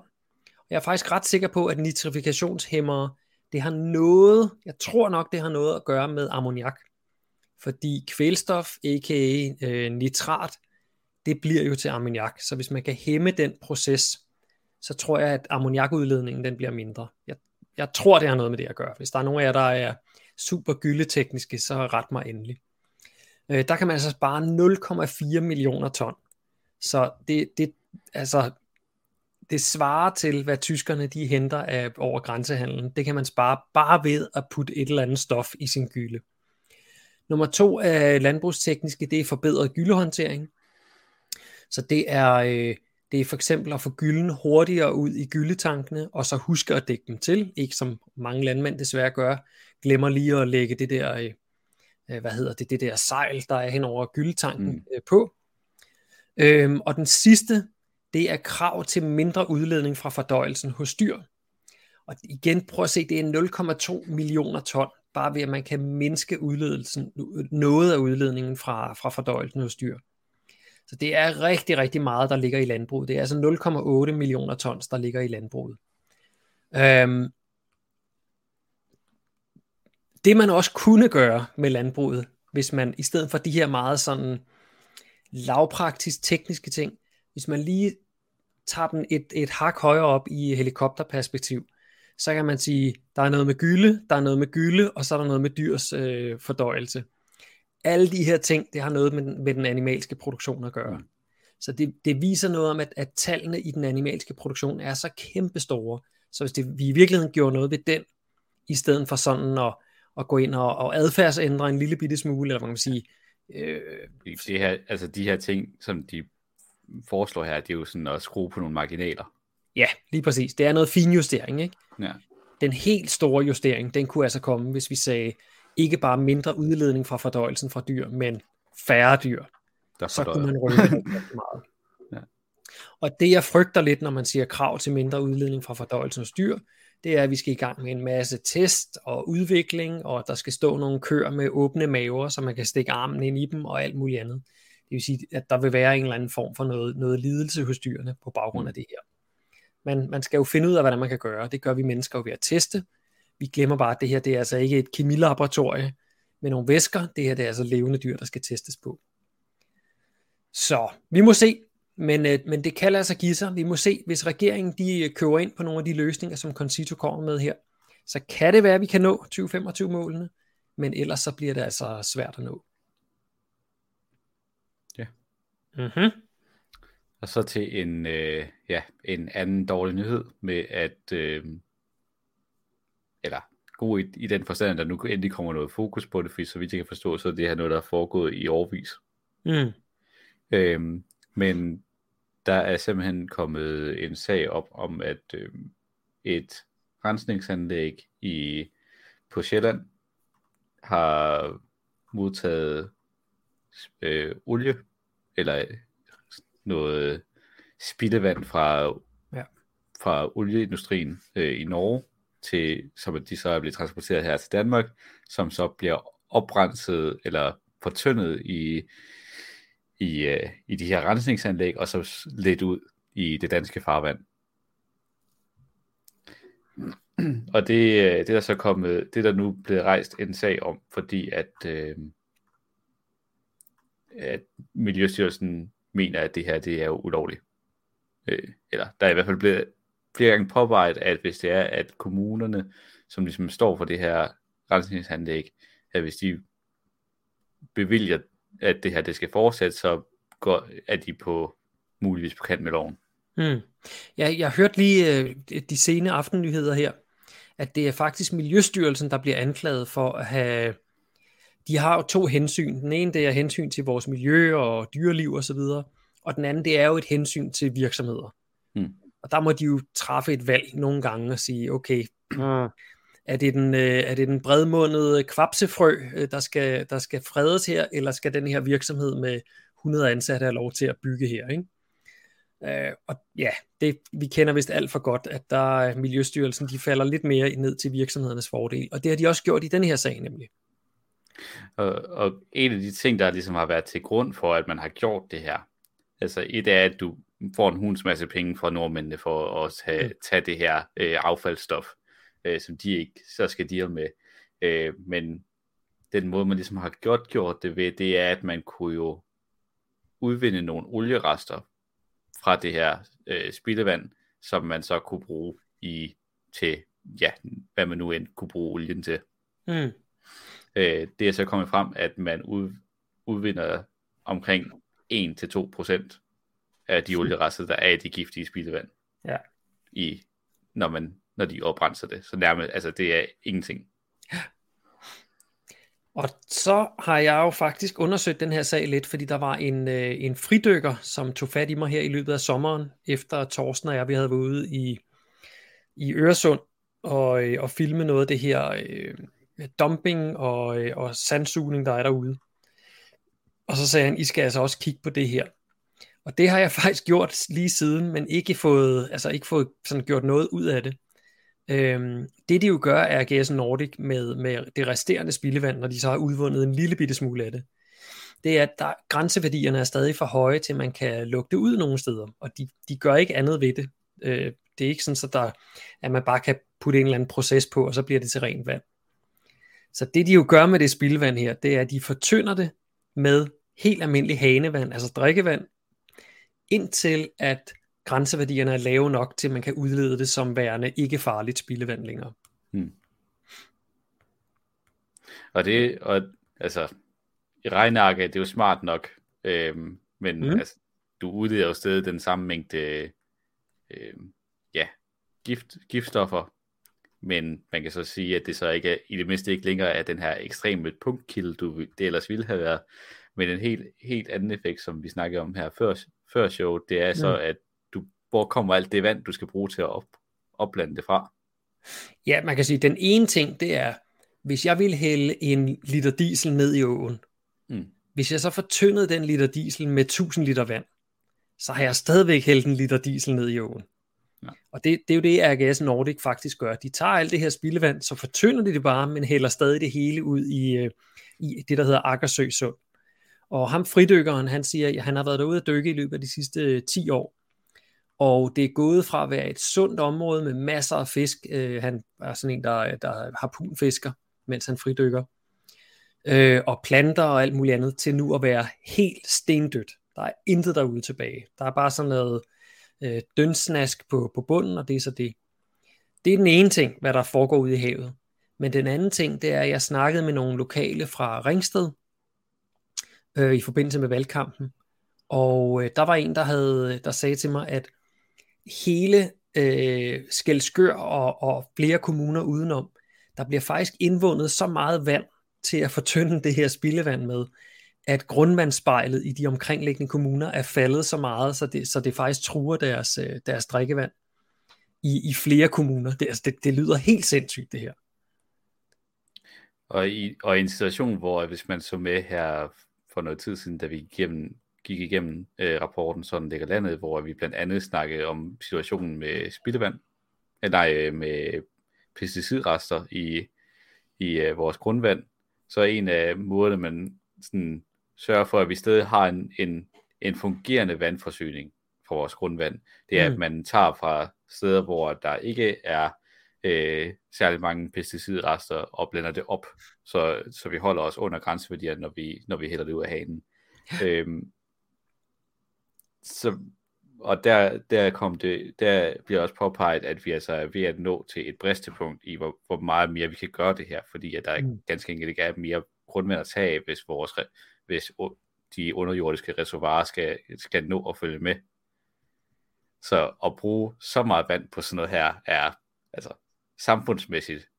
Jeg er faktisk ret sikker på, at nitrifikationshæmmere, det har noget, jeg tror nok, det har noget at gøre med ammoniak. Fordi kvælstof, a.k.a. Øh, nitrat, det bliver jo til ammoniak. Så hvis man kan hæmme den proces, så tror jeg, at ammoniakudledningen den bliver mindre. Jeg, jeg tror, det har noget med det at gøre. Hvis der er nogen af jer, der er super gyldetekniske, så ret mig endelig. Øh, der kan man altså spare 0,4 millioner ton. Så det, det, altså, det svarer til, hvad tyskerne de henter af, over grænsehandlen. Det kan man spare bare ved at putte et eller andet stof i sin gylde. Nummer to af landbrugstekniske, det er forbedret gyldehåndtering. Så det er, øh, det er for eksempel at få gylden hurtigere ud i gyldetankene, og så huske at dække dem til, ikke som mange landmænd desværre gør, glemmer lige at lægge det der, øh, øh hvad hedder det, det der sejl, der er hen over gyldetanken mm. øh, på. Øhm, og den sidste, det er krav til mindre udledning fra fordøjelsen hos dyr. Og igen, prøv at se, det er 0,2 millioner ton, bare ved at man kan mindske udledelsen, noget af udledningen fra, fra fordøjelsen hos dyr. Så det er rigtig, rigtig meget, der ligger i landbruget. Det er altså 0,8 millioner tons, der ligger i landbruget. Øhm, det man også kunne gøre med landbruget, hvis man i stedet for de her meget sådan lavpraktisk tekniske ting, hvis man lige tager den et, et hak højere op i helikopterperspektiv, så kan man sige, der er noget med gylde, der er noget med gylde, og så er der noget med dyrs øh, fordøjelse. Alle de her ting, det har noget med, med den animalske produktion at gøre. Mm. Så det, det viser noget om, at, at tallene i den animalske produktion er så kæmpe store. Så hvis det, vi i virkeligheden gjorde noget ved den, i stedet for sådan at, at gå ind og, og adfærdsændre en lille bitte smule, eller man kan sige. Øh, det her, altså de her ting, som de foreslår her, det er jo sådan at skrue på nogle marginaler. Ja, lige præcis. Det er noget finjustering, ikke? Ja. Den helt store justering, den kunne altså komme, hvis vi sagde, ikke bare mindre udledning fra fordøjelsen fra dyr, men færre dyr. Der så kunne man rykke meget. ja. Og det jeg frygter lidt, når man siger krav til mindre udledning fra fordøjelsen hos dyr, det er, at vi skal i gang med en masse test og udvikling, og der skal stå nogle køer med åbne maver, så man kan stikke armen ind i dem og alt muligt andet. Det vil sige, at der vil være en eller anden form for noget, noget lidelse hos dyrene på baggrund af det her. Men man skal jo finde ud af, hvordan man kan gøre. Det gør vi mennesker jo ved at teste. Vi glemmer bare, at det her det er altså ikke et kemilaboratorie med nogle væsker. Det her det er altså levende dyr, der skal testes på. Så vi må se, men, øh, men det kan lade sig give sig. Vi må se, hvis regeringen de køber ind på nogle af de løsninger, som Concito kommer med her, så kan det være, at vi kan nå 2025-målene, men ellers så bliver det altså svært at nå. Ja. Mm-hmm. Og så til en, øh, ja, en anden dårlig nyhed med, at, øh, eller god i, i den forstand, at der nu endelig kommer noget fokus på det, fordi så vidt jeg kan forstå, så er det her noget, der er foregået i årvis. Mm. Øhm, men der er simpelthen kommet en sag op om, at øh, et rensningsanlæg i, på Sjælland har modtaget øh, olie, eller noget spildevand fra, ja. fra olieindustrien øh, i Norge, til, som de så er blevet transporteret her til Danmark, som så bliver oprenset eller fortyndet i, i, øh, i de her rensningsanlæg, og så lidt ud i det danske farvand. Og det, øh, det er der så kommet, det er der nu blevet rejst en sag om, fordi at, øh, at Miljøstyrelsen mener, at det her det er jo ulovligt. Øh, eller der er i hvert fald blevet flere gange påvejet, at hvis det er, at kommunerne, som ligesom står for det her rensningsanlæg, at hvis de bevilger, at det her det skal fortsætte, så går, er de på muligvis på kant med loven. Hmm. Ja, jeg hørte lige øh, de sene aftennyheder her, at det er faktisk Miljøstyrelsen, der bliver anklaget for at have de har jo to hensyn. Den ene det er hensyn til vores miljø og dyreliv osv., og, og den anden det er jo et hensyn til virksomheder. Mm. Og der må de jo træffe et valg nogle gange og sige, okay, mm. er, det den, øh, er det den bredmundede kvapsefrø, øh, der skal, der skal fredes her, eller skal den her virksomhed med 100 ansatte have lov til at bygge her, ikke? Uh, og ja, det, vi kender vist alt for godt, at der Miljøstyrelsen, de falder lidt mere ned til virksomhedernes fordel, og det har de også gjort i den her sag nemlig. Og, og en af de ting, der ligesom har været til grund for, at man har gjort det her, altså et er, at du får en hunds masse penge fra nordmændene for at tage, mm. tage det her øh, affaldsstof, øh, som de ikke så skal deal med. Øh, men den måde, man ligesom har gjort, gjort det ved, det er, at man kunne jo udvinde nogle olierester fra det her øh, spildevand, som man så kunne bruge i til, ja, hvad man nu end kunne bruge olien til. Mm. Øh, det er så kommet frem, at man ud, udvinder omkring 1-2% af de olierester, der er i de giftige spildevand. Ja. I, når, man, når de oprenser det. Så nærmest, altså det er ingenting. Og så har jeg jo faktisk undersøgt den her sag lidt, fordi der var en, øh, en fridykker, som tog fat i mig her i løbet af sommeren, efter Torsten og jeg, vi havde været ude i, i Øresund og, øh, og filme noget af det her øh, dumping og, øh, og sandsugning, der er derude. Og så sagde han, I skal altså også kigge på det her. Og det har jeg faktisk gjort lige siden, men ikke fået, altså ikke fået sådan gjort noget ud af det. Øhm, det de jo gør er GS Nordic med, med det resterende spildevand, når de så har udvundet en lille bitte smule af det, det er, at der, grænseværdierne er stadig for høje, til man kan lukke det ud nogle steder, og de, de gør ikke andet ved det. Øh, det er ikke sådan, så der, at man bare kan putte en eller anden proces på, og så bliver det til rent vand. Så det de jo gør med det spildevand her, det er, at de fortynder det med helt almindelig hanevand, altså drikkevand, indtil at grænseværdierne er lave nok til, at man kan udlede det som værende ikke farligt spildevand længere. Hmm. Og det, og altså, i det er jo smart nok, øhm, men mm. altså, du udleder jo stadig den samme mængde øhm, ja, gift, giftstoffer, men man kan så sige, at det så ikke er, i det mindste ikke længere er den her ekstreme punktkilde, du det ellers ville have været, men en helt, helt anden effekt, som vi snakkede om her før, før show, det er så, mm. at hvor kommer alt det vand, du skal bruge til at op, opblande det fra? Ja, man kan sige, at den ene ting, det er, hvis jeg vil hælde en liter diesel ned i åen, mm. hvis jeg så fortyndede den liter diesel med 1000 liter vand, så har jeg stadigvæk hældt en liter diesel ned i åen. Ja. Og det, det er jo det, RGS Nordic faktisk gør. De tager alt det her spildevand, så fortynder de det bare, men hælder stadig det hele ud i, øh, i det, der hedder Akkersø Sund. Og ham fridykkeren, han siger, at han har været derude at dykke i løbet af de sidste øh, 10 år, og det er gået fra at være et sundt område med masser af fisk. Øh, han er sådan en, der, der har punfisker, mens han fridykker. Øh, og planter og alt muligt andet, til nu at være helt stendødt. Der er intet derude tilbage. Der er bare sådan noget øh, dønsnask på, på bunden, og det er så det. Det er den ene ting, hvad der foregår ude i havet. Men den anden ting, det er, at jeg snakkede med nogle lokale fra Ringsted øh, i forbindelse med valgkampen. Og øh, der var en, der, havde, der sagde til mig, at hele øh, Skelskør og, og flere kommuner udenom, der bliver faktisk indvundet så meget vand til at fortynde det her spildevand med, at grundvandsspejlet i de omkringliggende kommuner er faldet så meget, så det, så det faktisk truer deres, øh, deres drikkevand i, i flere kommuner. Det, altså det, det lyder helt sindssygt, det her. Og i, og i en situation, hvor hvis man så med her for noget tid siden, da vi igennem gik igennem øh, rapporten Sådan ligger landet, hvor vi blandt andet snakkede om situationen med spildevand, eller nej, øh, med pesticidrester i, i øh, vores grundvand, så er en af måderne, man sådan, sørger for, at vi stadig har en, en, en fungerende vandforsyning for vores grundvand, det er, mm. at man tager fra steder, hvor der ikke er øh, særlig mange pesticidrester og blender det op, så, så vi holder os under grænseværdierne, når vi, når vi hælder det ud af hanen. øhm, så, og der, der, kom det, der bliver også påpeget, at vi altså er ved at nå til et bristepunkt i, hvor, hvor meget mere vi kan gøre det her, fordi at der mm. ganske enkelt ikke er mere grundvand at tage hvis, vores, hvis de underjordiske reservoirer skal, skal nå at følge med. Så at bruge så meget vand på sådan noget her er altså samfundsmæssigt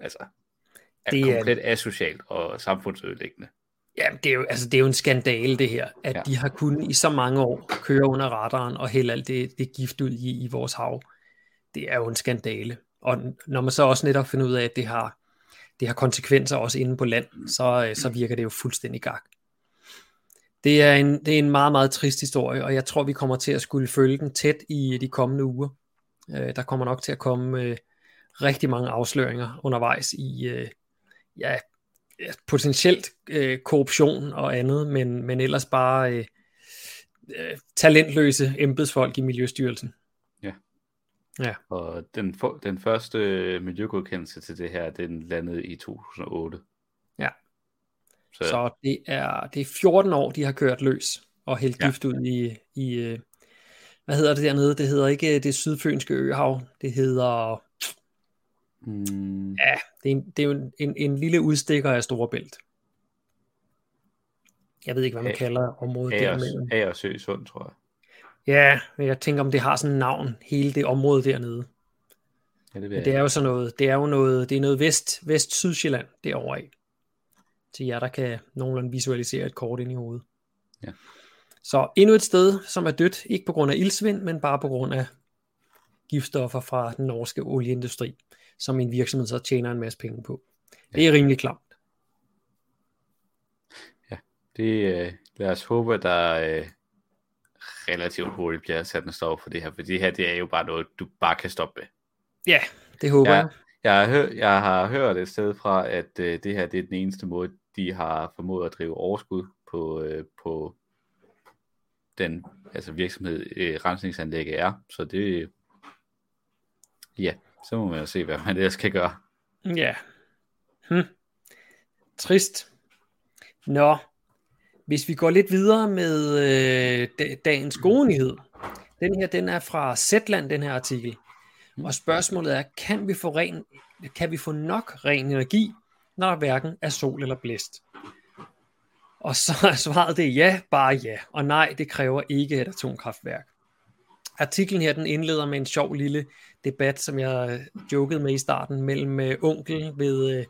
altså er det er komplet asocialt og samfundsødelæggende. Ja, det er, jo, altså, det er jo en skandale det her, at ja. de har kunnet i så mange år køre under radaren og hælde alt det, det gift ud i, i vores hav. Det er jo en skandale. Og når man så også netop finder ud af, at det har, det har konsekvenser også inde på land, så, øh, så virker det jo fuldstændig gak. Det er, en, det er en meget, meget trist historie, og jeg tror, vi kommer til at skulle følge den tæt i øh, de kommende uger. Øh, der kommer nok til at komme øh, rigtig mange afsløringer undervejs i, øh, ja, potentielt øh, korruption og andet, men, men ellers bare øh, øh talentløse embedsfolk i Miljøstyrelsen. Ja. Og den, for, den første miljøgodkendelse til det her, den landede i 2008. Ja. Så, så det, er, det er 14 år, de har kørt løs og hældt ja. gift ud i, i øh, hvad hedder det dernede? Det hedder ikke det sydfønske øhav. Det hedder... Mm. Ja, det er, en, det er jo en, en, en lille udstikker af Storebælt. Jeg ved ikke, hvad man A- kalder området Agers, dernede. Agersø Sund, tror jeg. Ja, jeg tænker, om det har sådan en navn, hele det område dernede. Ja, det, det er jo sådan noget, det er jo noget, det er noget vest, vest Sydsjælland derovre af. Til jer, der kan nogenlunde visualisere et kort ind i hovedet. Ja. Så endnu et sted, som er dødt, ikke på grund af ildsvind, men bare på grund af giftstoffer fra den norske olieindustri, som en virksomhed så tjener en masse penge på. Det er rimelig klamt. Ja, det, øh, lad os håbe, at der øh, relativt hurtigt bliver sat en stop for det her, for det her det er jo bare noget, du bare kan stoppe med. Ja, det håber jeg. Jeg, jeg, har, hør, jeg har hørt et sted fra, at øh, det her det er den eneste måde, de har formået at drive overskud på, øh, på den altså virksomhed, øh, rensningsanlægget er. Så det, ja, så må man jo se, hvad man ellers kan gøre. Ja. Hm. Trist. Nå, hvis vi går lidt videre med øh, dagens gode nyhed. Den her, den er fra Zetland, den her artikel. Og spørgsmålet er, kan vi få, ren, kan vi få nok ren energi, når der hverken er sol eller blæst? Og så er svaret det ja, bare ja. Og nej, det kræver ikke et atomkraftværk. Artiklen her, den indleder med en sjov lille debat, som jeg øh, jokede med i starten, mellem øh, onkel ved, øh,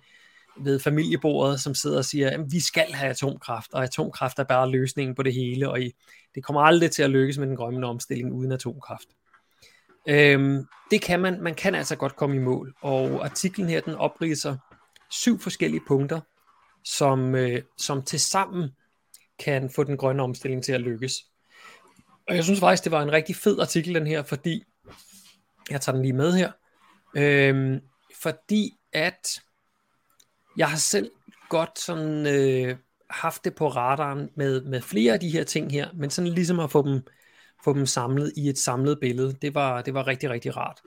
ved familiebordet, som sidder og siger, at vi skal have atomkraft, og atomkraft er bare løsningen på det hele, og I, det kommer aldrig til at lykkes med den grønne omstilling uden atomkraft. Øhm, det kan man, man kan altså godt komme i mål, og artiklen her, den opriser syv forskellige punkter, som, øh, som til sammen kan få den grønne omstilling til at lykkes. Og jeg synes faktisk, det var en rigtig fed artikel, den her, fordi, jeg tager den lige med her, øhm, fordi at jeg har selv godt sådan øh, haft det på radaren med, med flere af de her ting her, men sådan ligesom at få dem, få dem samlet i et samlet billede, det var, det var rigtig, rigtig rart.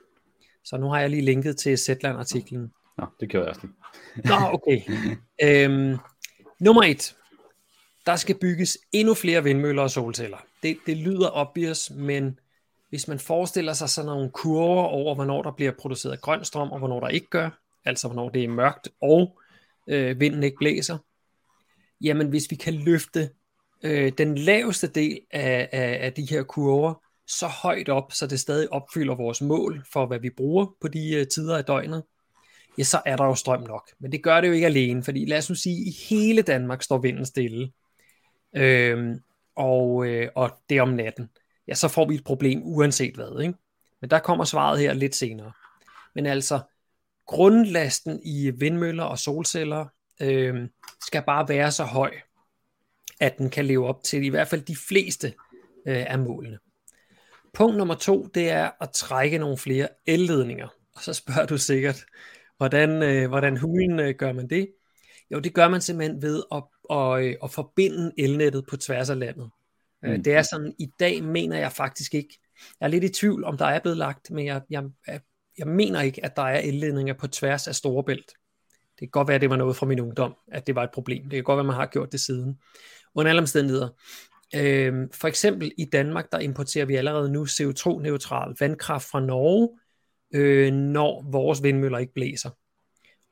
Så nu har jeg lige linket til Zetland-artiklen. Nå, det gjorde jeg også lige. Nå, okay. øhm, nummer et. Der skal bygges endnu flere vindmøller og solceller. Det, det lyder obvious, men hvis man forestiller sig sådan nogle kurver over, hvornår der bliver produceret grøn strøm, og hvornår der ikke gør, altså hvornår det er mørkt, og øh, vinden ikke blæser, jamen hvis vi kan løfte øh, den laveste del af, af, af de her kurver så højt op, så det stadig opfylder vores mål for, hvad vi bruger på de øh, tider af døgnet, ja, så er der jo strøm nok. Men det gør det jo ikke alene, fordi lad os nu sige, i hele Danmark står vinden stille, øh, og, øh, og det er om natten. Ja, så får vi et problem uanset hvad. Ikke? Men der kommer svaret her lidt senere. Men altså, grundlasten i vindmøller og solceller øh, skal bare være så høj, at den kan leve op til i hvert fald de fleste øh, af målene. Punkt nummer to, det er at trække nogle flere elledninger. Og så spørger du sikkert, Hvordan, øh, hvordan hulen øh, gør man det? Jo, det gør man simpelthen ved at, at, øh, at forbinde elnettet på tværs af landet. Øh, mm. Det er sådan, i dag mener jeg faktisk ikke, jeg er lidt i tvivl, om der er blevet lagt, men jeg, jeg, jeg mener ikke, at der er elledninger på tværs af Storebælt. Det kan godt være, at det var noget fra min ungdom, at det var et problem. Det kan godt være, at man har gjort det siden. Under alle omstændigheder. Øh, for eksempel i Danmark, der importerer vi allerede nu CO2-neutral vandkraft fra Norge, øh, når vores vindmøller ikke blæser.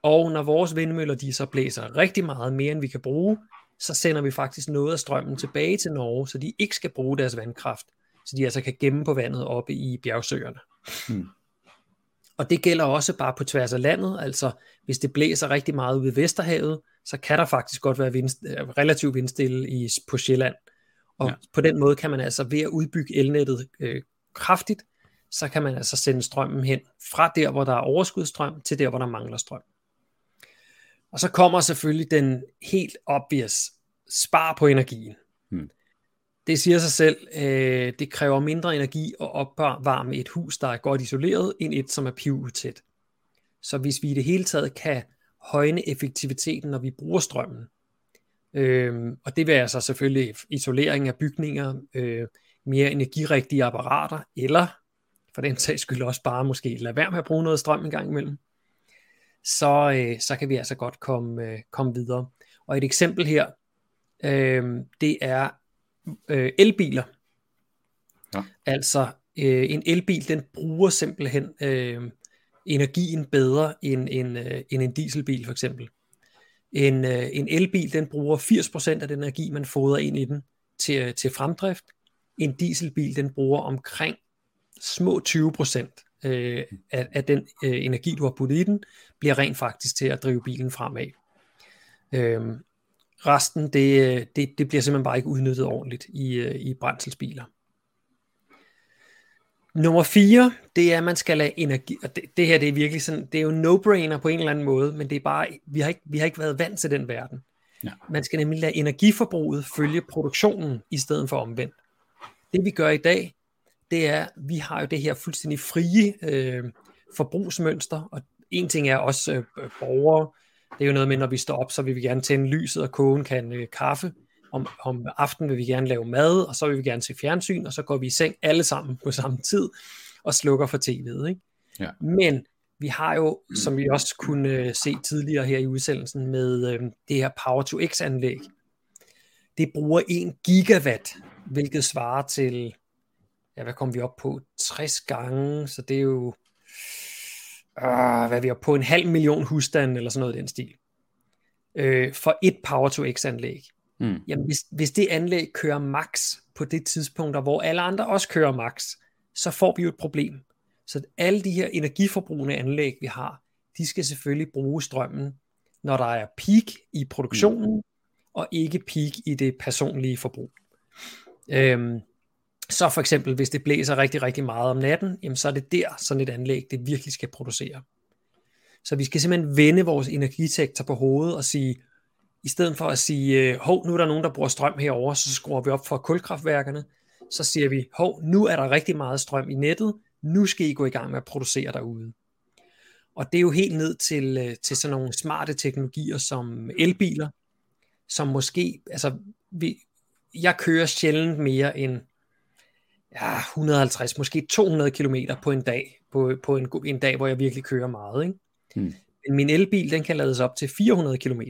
Og når vores vindmøller de så blæser rigtig meget mere, end vi kan bruge, så sender vi faktisk noget af strømmen tilbage til Norge, så de ikke skal bruge deres vandkraft, så de altså kan gemme på vandet oppe i bjergsøerne. Hmm. Og det gælder også bare på tværs af landet, altså hvis det blæser rigtig meget ude ved Vesterhavet, så kan der faktisk godt være vind, relativt vindstille i, på Sjælland. Og ja. på den måde kan man altså ved at udbygge elnettet øh, kraftigt, så kan man altså sende strømmen hen fra der, hvor der er overskudsstrøm, til der, hvor der mangler strøm. Og så kommer selvfølgelig den helt obvious spar på energien. Det siger sig selv, øh, det kræver mindre energi at opvarme et hus, der er godt isoleret, end et, som er pivutæt. Så hvis vi i det hele taget kan højne effektiviteten, når vi bruger strømmen, øh, og det vil altså selvfølgelig isolering af bygninger, øh, mere energirigtige apparater, eller for den sags skyld også bare måske lade være med at bruge noget strøm en gang imellem, så, øh, så kan vi altså godt komme, øh, komme videre. Og et eksempel her, øh, det er øh, elbiler. Ja. Altså øh, en elbil, den bruger simpelthen øh, energien bedre end, end, øh, end en dieselbil for eksempel. En, øh, en elbil, den bruger 80% af den energi, man fodrer ind i den til, til fremdrift. En dieselbil, den bruger omkring små 20% øh, af, af den øh, energi, du har puttet i den, bliver rent faktisk til at drive bilen fremad. Øh, resten, det, det, det bliver simpelthen bare ikke udnyttet ordentligt i, øh, i brændselsbiler. Nummer 4, det er, at man skal lade energi, og det, det her det er virkelig sådan, det er jo no-brainer på en eller anden måde, men det er bare, vi har ikke, vi har ikke været vant til den verden. Ja. Man skal nemlig lade energiforbruget følge produktionen, i stedet for omvendt. Det vi gør i dag, det er, vi har jo det her fuldstændig frie øh, forbrugsmønster, og en ting er også øh, borgere, det er jo noget med, når vi står op, så vil vi gerne tænde lyset og koge en kan øh, kaffe, om, om aftenen vil vi gerne lave mad, og så vil vi gerne se fjernsyn, og så går vi i seng alle sammen på samme tid, og slukker for tv'et. Ikke? Ja. Men vi har jo, som vi også kunne øh, se tidligere her i udsendelsen, med øh, det her Power-to-X-anlæg. Det bruger 1 gigawatt, hvilket svarer til, ja, hvad kom vi op på? 60 gange, så det er jo, øh, hvad er vi op på? En halv million husstande, eller sådan noget i den stil. Øh, for et Power-to-X-anlæg. Mm. Jamen, hvis, hvis det anlæg kører max på det tidspunkt, hvor alle andre også kører max, så får vi jo et problem. Så alle de her energiforbrugende anlæg, vi har, de skal selvfølgelig bruge strømmen, når der er peak i produktionen, mm. og ikke peak i det personlige forbrug. Øhm, så for eksempel, hvis det blæser rigtig, rigtig meget om natten, jamen så er det der, sådan et anlæg, det virkelig skal producere. Så vi skal simpelthen vende vores energisektor på hovedet og sige, i stedet for at sige, øh, hov, nu er der nogen, der bruger strøm herover, så skruer vi op for kulkraftværkerne, så siger vi, hov, nu er der rigtig meget strøm i nettet, nu skal I gå i gang med at producere derude. Og det er jo helt ned til, øh, til sådan nogle smarte teknologier som elbiler, som måske, altså, vi, jeg kører sjældent mere end ja, 150, måske 200 km på en dag, på, på en, en dag, hvor jeg virkelig kører meget. Ikke? Hmm. Men min elbil, den kan lades op til 400 km.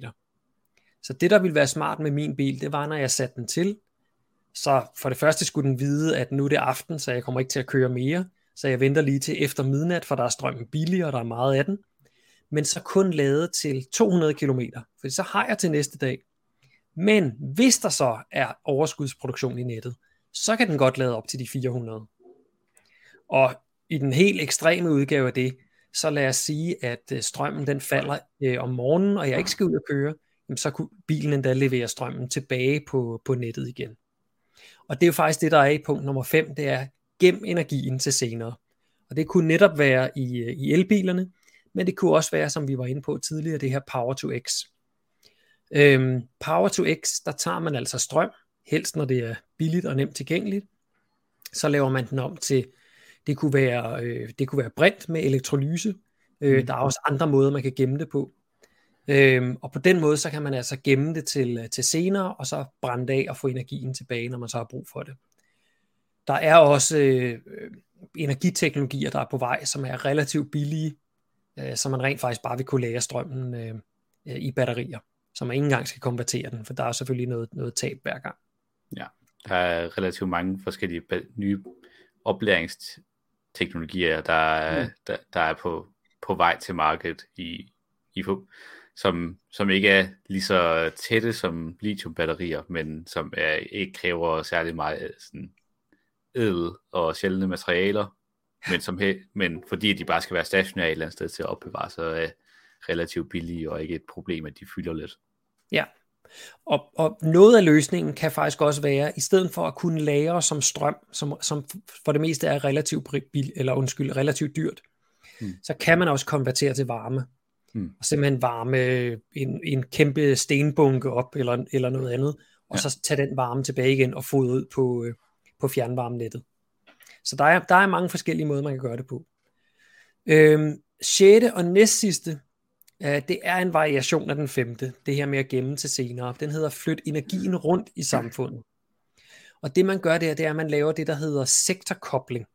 Så det, der ville være smart med min bil, det var, når jeg satte den til, så for det første skulle den vide, at nu er det aften, så jeg kommer ikke til at køre mere, så jeg venter lige til efter midnat, for der er strømmen billig, og der er meget af den. Men så kun lavet til 200 km, for så har jeg til næste dag. Men hvis der så er overskudsproduktion i nettet, så kan den godt lade op til de 400. Og i den helt ekstreme udgave af det, så lad os sige, at øh, strømmen den falder øh, om morgenen, og jeg ikke skal ud og køre, så kunne bilen endda levere strømmen tilbage på, på nettet igen. Og det er jo faktisk det, der er i punkt nummer 5, det er gem energien til senere. Og det kunne netop være i, øh, i elbilerne, men det kunne også være, som vi var inde på tidligere, det her Power to X. Øhm, Power to X, der tager man altså strøm, helst når det er billigt og nemt tilgængeligt. Så laver man den om til, det kunne være, øh, det kunne være brint med elektrolyse. Øh, mm. Der er også andre måder, man kan gemme det på. Øhm, og på den måde, så kan man altså gemme det til, øh, til senere, og så brænde af og få energien tilbage, når man så har brug for det. Der er også øh, energiteknologier, der er på vej, som er relativt billige, øh, så man rent faktisk bare vil kunne lære strømmen øh, øh, i batterier, så man ikke engang skal konvertere den, for der er selvfølgelig noget, noget tab hver gang. Ja, der er relativt mange forskellige nye oplæringsteknologier, der, mm. der, der er på, på vej til markedet i, i som, som ikke er lige så tætte som lithiumbatterier, men som er, ikke kræver særlig meget sådan, edel og sjældne materialer, men, som he, men fordi de bare skal være stationære et eller andet sted til at opbevare, så er relativt billige og ikke et problem, at de fylder lidt. Ja, og, og noget af løsningen kan faktisk også være, i stedet for at kunne lagre som strøm, som, som for det meste er relativt, bil, eller undskyld, relativt dyrt, hmm. så kan man også konvertere til varme. Mm. Og simpelthen varme en, en kæmpe stenbunke op, eller, eller noget andet, og ja. så tage den varme tilbage igen og få ud på, øh, på fjernvarmenettet. Så der er, der er mange forskellige måder, man kan gøre det på. Øhm, sjette og næst sidste, Øh, det er en variation af den femte, det her med at gemme til senere. Den hedder flyt energien rundt i samfundet. Og det man gør der, det er, at man laver det, der hedder sektorkobling.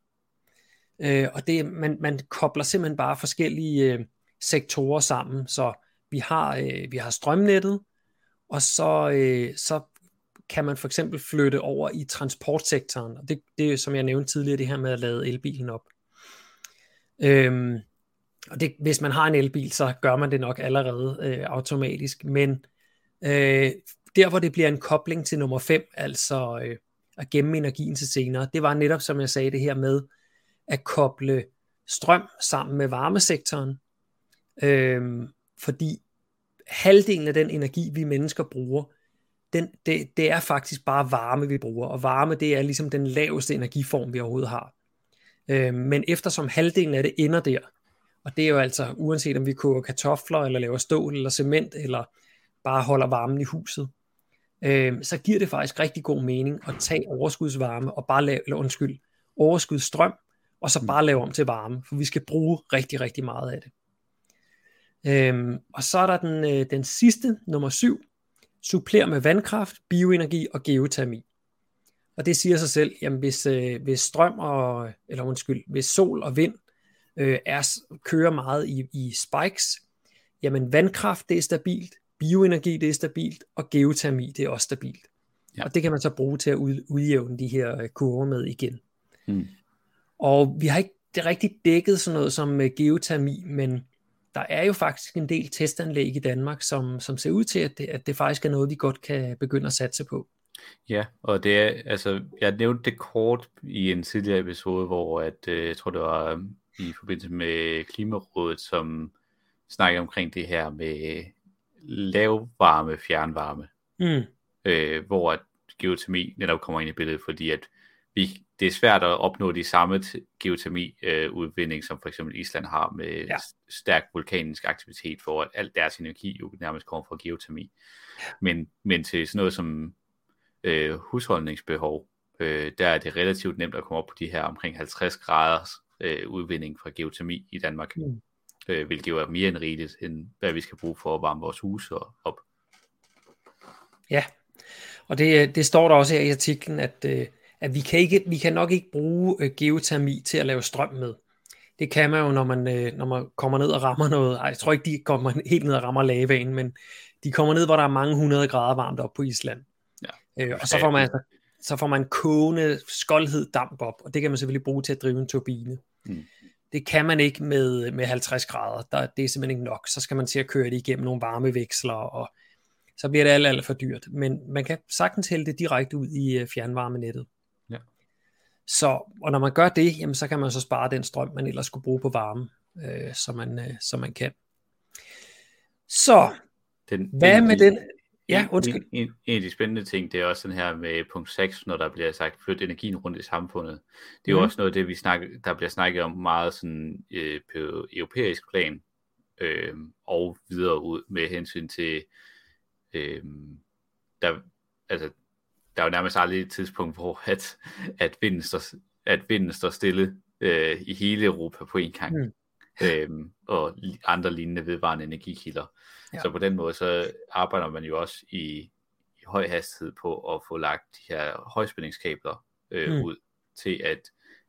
Øh, og det, man, man kobler simpelthen bare forskellige øh, sektorer sammen. Så vi har, øh, vi har strømnettet, og så, øh, så kan man for eksempel flytte over i transportsektoren. Og det, det er, som jeg nævnte tidligere, det her med at lade elbilen op. Øhm, og det, hvis man har en elbil, så gør man det nok allerede øh, automatisk. Men øh, der, hvor det bliver en kobling til nummer 5, altså øh, at gemme energien til senere, det var netop, som jeg sagde, det her med at koble strøm sammen med varmesektoren. Øh, fordi halvdelen af den energi, vi mennesker bruger, den, det, det er faktisk bare varme, vi bruger. Og varme, det er ligesom den laveste energiform, vi overhovedet har. Øh, men eftersom halvdelen af det ender der, og det er jo altså uanset om vi koger kartofler, eller laver stål, eller cement, eller bare holder varmen i huset, øh, så giver det faktisk rigtig god mening at tage overskudsvarme og bare lave, eller undskyld, overskudsstrøm, og så bare lave om til varme, for vi skal bruge rigtig, rigtig meget af det. Øhm, og så er der den, øh, den sidste, nummer syv, suppler med vandkraft, bioenergi og geotermi. Og det siger sig selv, jamen hvis, øh, hvis strøm og, eller undskyld, hvis sol og vind øh, er, kører meget i, i spikes, jamen vandkraft det er stabilt, bioenergi det er stabilt, og geotermi det er også stabilt. Ja. Og det kan man så bruge til at ud, udjævne de her øh, kurver med igen. Hmm. Og vi har ikke det rigtig dækket sådan noget som øh, geotermi, men der er jo faktisk en del testanlæg i Danmark, som, som ser ud til, at det, at det faktisk er noget, vi godt kan begynde at satse på. Ja, og det er, altså, jeg nævnte det kort i en tidligere episode, hvor at, øh, jeg tror, det var i forbindelse med Klimarådet, som snakkede omkring det her med lavvarme fjernvarme, mm. øh, hvor at geotermi netop kommer ind i billedet, fordi at vi, det er svært at opnå de samme geotermi-udvinding, øh, som for eksempel Island har med ja. stærk vulkanisk aktivitet, for at alt deres energi jo nærmest kommer fra geotermi. Men, men til sådan noget som øh, husholdningsbehov, øh, der er det relativt nemt at komme op på de her omkring 50 graders øh, udvinding fra geotermi i Danmark, mm. øh, hvilket jo er mere end rigeligt, end hvad vi skal bruge for at varme vores huse op. Ja, og det, det står der også her i artiklen, at, øh, at vi, kan ikke, vi kan nok ikke bruge øh, geotermi til at lave strøm med. Det kan man jo, når man, øh, når man kommer ned og rammer noget. Ej, jeg tror ikke, de kommer helt ned og rammer lavaen, men de kommer ned, hvor der er mange hundrede grader varmt op på Island. Ja. Øh, og så får man altså så får man kogende skoldhed damp op, og det kan man selvfølgelig bruge til at drive en turbine. Mm. Det kan man ikke med, med 50 grader, der, det er simpelthen ikke nok. Så skal man til at køre det igennem nogle varmeveksler, og så bliver det alt, alt for dyrt. Men man kan sagtens hælde det direkte ud i øh, fjernvarmenettet. Ja. Så, og når man gør det, jamen, så kan man så spare den strøm, man ellers skulle bruge på varme, øh, så, man, øh, så man kan. Så, den, hvad den, med den? Ja, undskyld. En, en, en af de spændende ting, det er også den her med punkt 6, når der bliver sagt, flyt energien rundt i samfundet. Det er mm. jo mhm. også noget af det, vi snakker, der bliver snakket om meget sådan, øh, på europæisk plan, øh, og videre ud med hensyn til, øh, der, altså, der er jo nærmest aldrig et tidspunkt, hvor at, at, vinden, står, at vinden står stille øh, i hele Europa på en gang. Mm. Øhm, og andre lignende vedvarende energikilder. Ja. Så på den måde, så arbejder man jo også i, i høj hastighed på at få lagt de her højspændingskabler øh, mm. ud til at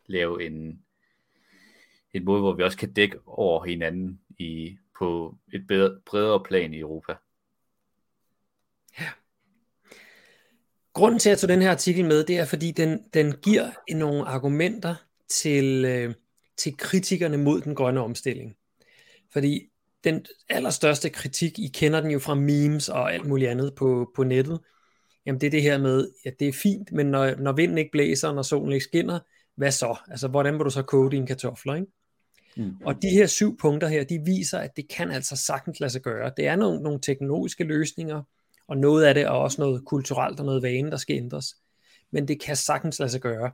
lave en, en måde, hvor vi også kan dække over hinanden i, på et bedre, bredere plan i Europa. Ja. Grunden til at tage den her artikel med, det er, fordi den, den giver nogle argumenter til, øh, til kritikerne mod den grønne omstilling. Fordi den allerstørste kritik, I kender den jo fra memes og alt muligt andet på, på nettet, jamen det er det her med, at det er fint, men når, når vinden ikke blæser, når solen ikke skinner, hvad så? Altså, hvordan vil du så koge dine kartofler, ikke? Mm. Og de her syv punkter her, de viser, at det kan altså sagtens lade sig gøre. Det er nogle, nogle teknologiske løsninger, og noget af det er også noget kulturelt og noget vane, der skal ændres. Men det kan sagtens lade sig gøre.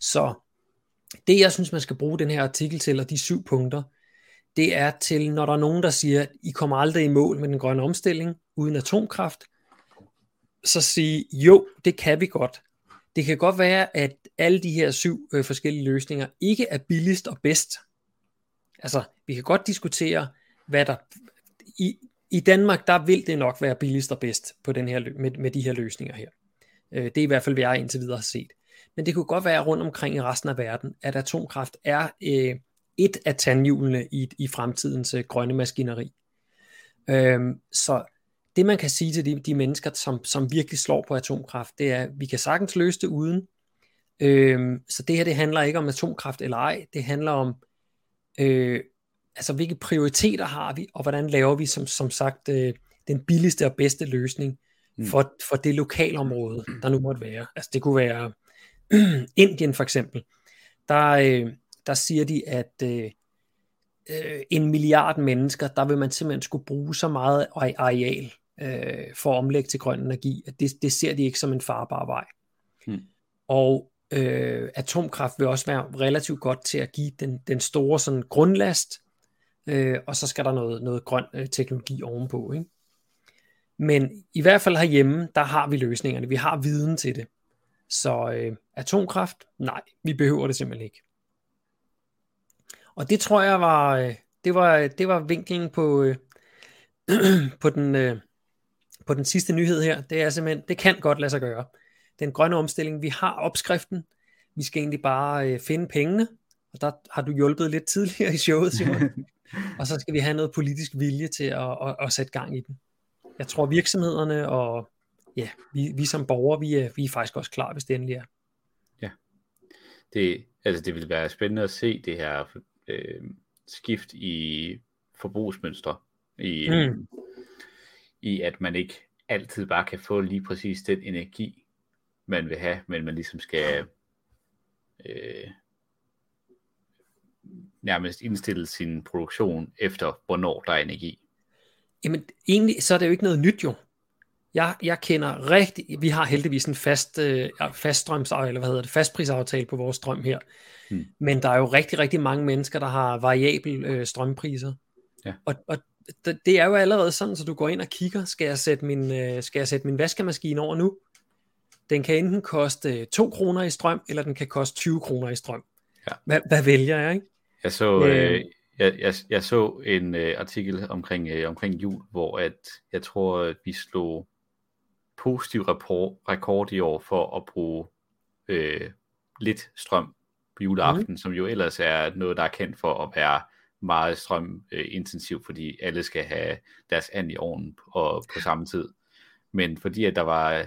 Så det, jeg synes, man skal bruge den her artikel til, og de syv punkter, det er til, når der er nogen, der siger, at I kommer aldrig i mål med den grønne omstilling uden atomkraft, så sige, jo, det kan vi godt. Det kan godt være, at alle de her syv øh, forskellige løsninger ikke er billigst og bedst. Altså, vi kan godt diskutere, hvad der... I, i Danmark, der vil det nok være billigst og bedst på den her, med, med de her løsninger her. Øh, det er i hvert fald, hvad jeg indtil videre har set. Men det kunne godt være rundt omkring i resten af verden, at atomkraft er øh, et af tandhjulene i, i fremtidens øh, grønne maskineri. Øh, så det man kan sige til de, de mennesker, som, som virkelig slår på atomkraft, det er, at vi kan sagtens løse det uden. Øh, så det her, det handler ikke om atomkraft eller ej, det handler om, øh, altså hvilke prioriteter har vi, og hvordan laver vi som, som sagt øh, den billigste og bedste løsning mm. for, for det lokalområde, der nu måtte være. Altså det kunne være Indien for eksempel. Der, øh, der siger de, at øh, øh, en milliard mennesker, der vil man simpelthen skulle bruge så meget areal øh, for at omlægge til grøn energi, at det, det ser de ikke som en farbar vej. Hmm. Og øh, atomkraft vil også være relativt godt til at give den, den store sådan grundlast, øh, og så skal der noget, noget grøn øh, teknologi ovenpå. Ikke? Men i hvert fald herhjemme, der har vi løsningerne, vi har viden til det. Så øh, atomkraft, nej, vi behøver det simpelthen ikke. Og det tror jeg var, øh, det var, det var vinklen på, øh, på, den, øh, på den sidste nyhed her. Det er simpelthen, det kan godt lade sig gøre. Den grønne omstilling, vi har opskriften, vi skal egentlig bare øh, finde pengene, og der har du hjulpet lidt tidligere i showet, Simon. og så skal vi have noget politisk vilje til at, at, at sætte gang i den. Jeg tror virksomhederne og ja, vi, vi som borgere, vi er, vi er faktisk også klar, hvis det endelig er. Ja, det, altså det vil være spændende at se det her øh, skift i forbrugsmønstre, i, mm. i at man ikke altid bare kan få lige præcis den energi, man vil have, men man ligesom skal øh, nærmest indstille sin produktion efter, hvornår der er energi. Jamen, egentlig så er det jo ikke noget nyt jo. Jeg, jeg kender rigtig, vi har heldigvis en fast, øh, fast strøms, eller hvad hedder det, fastprisaftale på vores strøm her. Hmm. Men der er jo rigtig, rigtig mange mennesker, der har variabel øh, strømpriser. Ja. Og, og det er jo allerede sådan, så du går ind og kigger, skal jeg sætte min, øh, skal jeg sætte min vaskemaskine over nu? Den kan enten koste 2 kroner i strøm, eller den kan koste 20 kroner i strøm. Ja. Hvad, hvad vælger jeg, ikke? Jeg så, øh, øh, jeg, jeg, jeg så en øh, artikel omkring, øh, omkring jul, hvor at jeg tror, at vi slog positiv rapport, rekord i år for at bruge øh, lidt strøm på juleaften, mm. som jo ellers er noget, der er kendt for at være meget strømintensiv, øh, fordi alle skal have deres and i ovnen og på samme tid. Men fordi at der var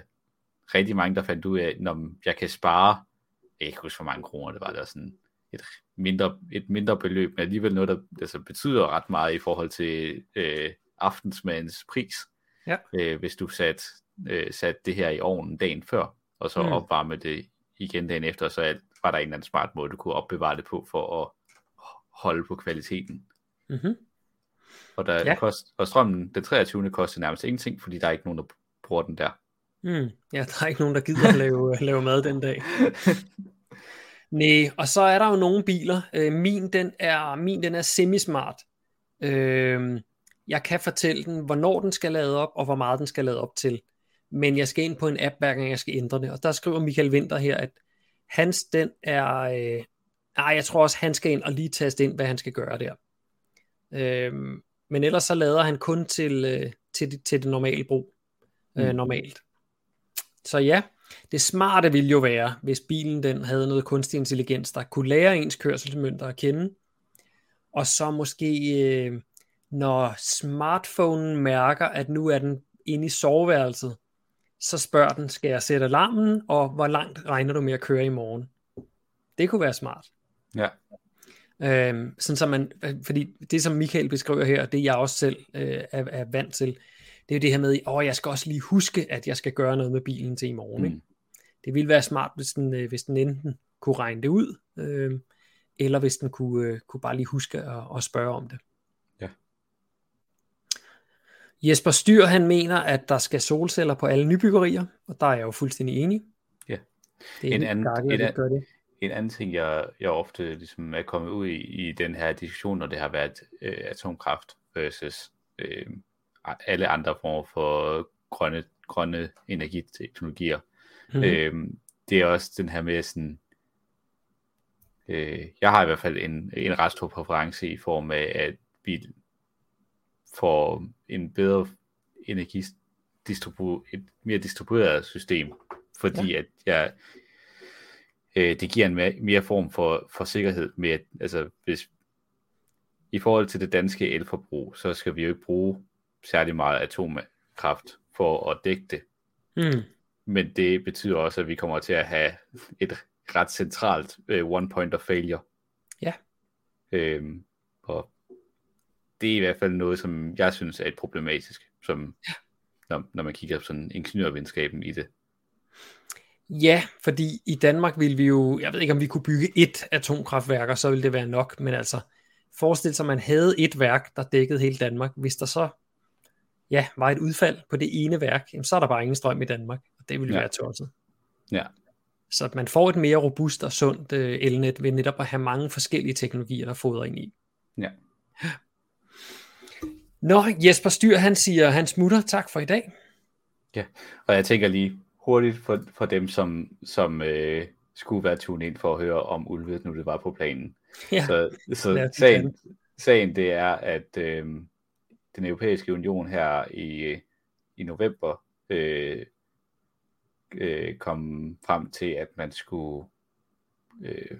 rigtig mange, der fandt ud af, når jeg kan spare, jeg kan ikke huske, hvor mange kroner det var, der sådan et mindre, et mindre beløb, men alligevel noget, der altså, betyder ret meget i forhold til øh, aftensmadens pris. Ja. Øh, hvis du satte øh, sat det her i ovnen dagen før, og så mm. opvarme det igen dagen efter, så var der en eller anden smart måde, du kunne opbevare det på, for at holde på kvaliteten. Mm-hmm. Og, der ja. kost, og strømmen, den 23. koster nærmest ingenting, fordi der er ikke nogen, der bruger den der. Mm. Ja, der er ikke nogen, der gider at lave, lave mad den dag. Nej, og så er der jo nogle biler. Øh, min, den er, min, den er semi-smart. Øh, jeg kan fortælle den, hvornår den skal lade op, og hvor meget den skal lade op til men jeg skal ind på en app, hver gang jeg skal ændre det. Og der skriver Michael Winter her, at hans den er, øh, nej, jeg tror også, han skal ind og lige taste ind, hvad han skal gøre der. Øhm, men ellers så lader han kun til, øh, til, det, til det normale brug. Øh, mm. normalt. Så ja, det smarte ville jo være, hvis bilen den havde noget kunstig intelligens, der kunne lære ens kørselsmønter at kende, og så måske, øh, når smartphonen mærker, at nu er den inde i soveværelset, så spørger den, skal jeg sætte alarmen, og hvor langt regner du med at køre i morgen? Det kunne være smart. Ja. Øhm, sådan så man, fordi det som Michael beskriver her, det jeg også selv øh, er, er vant til, det er jo det her med, åh, jeg skal også lige huske, at jeg skal gøre noget med bilen til i morgen. Mm. Ikke? Det ville være smart, hvis den, øh, hvis den enten kunne regne det ud, øh, eller hvis den kunne, øh, kunne bare lige huske at, at spørge om det. Jesper Styr, han mener, at der skal solceller på alle nybyggerier, og der er jeg jo fuldstændig enig. Ja. Det er en anden, garget, en, gør det. en anden ting, jeg, jeg ofte ligesom er kommet ud i, i den her diskussion, når det har været øh, atomkraft versus øh, alle andre former for grønne, grønne energiteknologier, mm. øh, det er også den her med sådan, øh, jeg har i hvert fald en, en ret stor præference i form af, at vi får en bedre energidistribu et mere distribueret system fordi ja. at jeg, øh, det giver en mere, mere form for, for sikkerhed med, at, altså hvis i forhold til det danske elforbrug, så skal vi jo ikke bruge særlig meget atomkraft for at dække det. Mm. Men det betyder også, at vi kommer til at have et ret centralt uh, one point of failure. Ja. Øhm, og det er i hvert fald noget, som jeg synes er et problematisk, som, ja. når, når man kigger på sådan ingeniørvidenskaben i det. Ja, fordi i Danmark ville vi jo, jeg ved ikke om vi kunne bygge et atomkraftværk, og så ville det være nok, men altså, forestil sig, at man havde et værk, der dækkede hele Danmark. Hvis der så ja, var et udfald på det ene værk, jamen, så er der bare ingen strøm i Danmark, og det ville ja. være tosset. Ja. Så at man får et mere robust og sundt øh, elnet ved netop at have mange forskellige teknologier, der fodrer ind i. Ja. Nå, Jesper Styr, han siger, han smutter. Tak for i dag. Ja, og jeg tænker lige hurtigt for, for dem, som, som øh, skulle være tunet ind for at høre om ulvet, nu det var på planen. Ja, så så sagen, sagen det er, at øh, den europæiske union her i, i november øh, øh, kom frem til, at man skulle øh,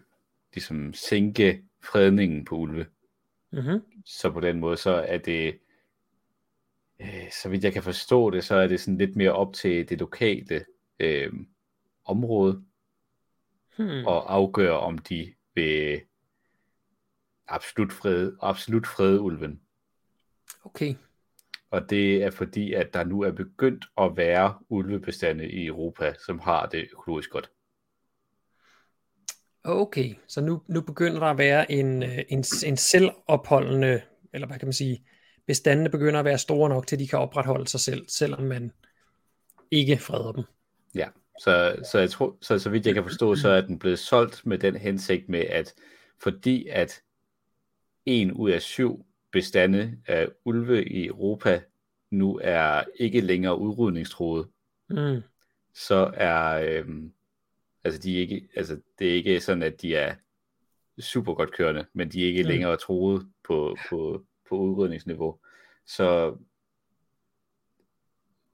ligesom sænke fredningen på ulve. Mm-hmm. Så på den måde, så er det, øh, så vidt jeg kan forstå det, så er det sådan lidt mere op til det lokale øh, område, hmm. og afgøre, om de vil absolut fred, absolut fred ulven. Okay. Og det er fordi, at der nu er begyndt at være ulvebestande i Europa, som har det økologisk godt. Okay, så nu, nu begynder der at være en, øh, en, en selvopholdende, eller hvad kan man sige, bestandene begynder at være store nok til, at de kan opretholde sig selv, selvom man ikke freder dem. Ja, så, så, jeg tror, så, så vidt jeg kan forstå, så er den blevet solgt med den hensigt med, at fordi at en ud af syv bestande af ulve i Europa nu er ikke længere udrydningstroet, mm. så er øhm, altså de ikke, altså det er ikke sådan, at de er super godt kørende, men de er ikke mm. længere troet på, på, på udrydningsniveau. Så,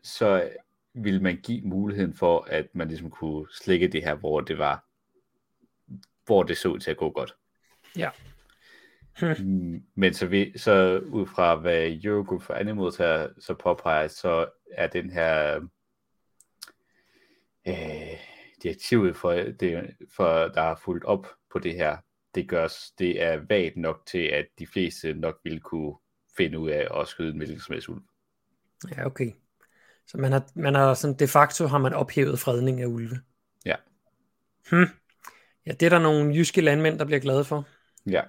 så vil man give muligheden for, at man ligesom kunne slikke det her, hvor det var, hvor det så ud til at gå godt. Ja. Hmm. Men så, vi, så ud fra hvad Eurogroup for her så påpeger, så er den her øh, direktivet for, det, for der har fulgt op på det her, det gørs, det er vagt nok til, at de fleste nok vil kunne finde ud af at skyde en hvilken som helst ulv. Ja, okay. Så man har, man har sådan, de facto har man ophævet fredning af ulve. Ja. Hmm. Ja, det er der nogle jyske landmænd, der bliver glade for. Ja.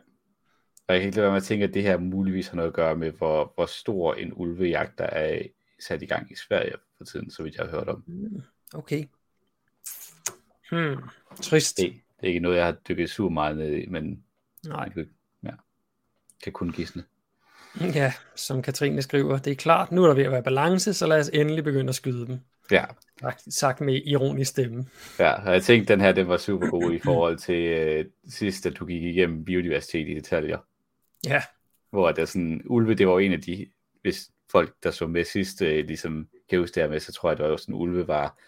Og jeg kan ikke lade være med at tænke, at det her muligvis har noget at gøre med, hvor, hvor stor en ulvejagt, der er sat i gang i Sverige for tiden, så vidt jeg har hørt om. Hmm. Okay. Hmm. Trist. Det, det er ikke noget, jeg har dykket super meget ned i, men Nej. Jeg, ja, kan kun gisne. Ja, som Katrine skriver, det er klart, nu er der ved at være balance, så lad os endelig begynde at skyde dem. Ja. Sagt med ironisk stemme. Ja, og jeg tænkte, den her den var super god i forhold til uh, sidst, at du gik igennem biodiversitet i detaljer. Ja. Hvor det er sådan, ulve, det var en af de, hvis folk, der så med sidst, uh, ligesom kan huske det her med, så tror jeg, det var sådan, ulve var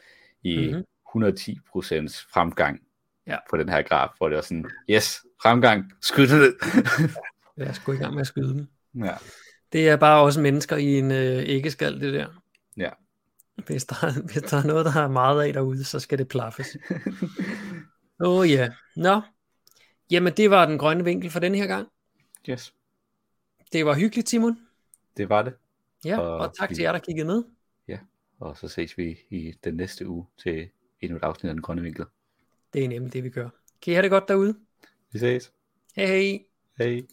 i mm-hmm. 110% fremgang ja. på den her graf, hvor det var sådan, yes, fremgang, skyd det. ja, jeg skulle i gang med at skyde dem. Ja. Det er bare også mennesker i en øh, æggeskal, det der. Ja. Hvis der, hvis der er noget, der har meget af derude, så skal det plaffes. Åh oh, ja. Yeah. Nå. Jamen, det var den grønne vinkel for den her gang. Yes. Det var hyggeligt, Simon. Det var det. Ja, og, og tak vi... til jer, der kiggede med. Ja, og så ses vi i den næste uge til endnu et afsnit af den grønne vinkel. Det er nemlig det, vi gør. Kan I have det godt derude? Vi ses. Hej hej. Hej.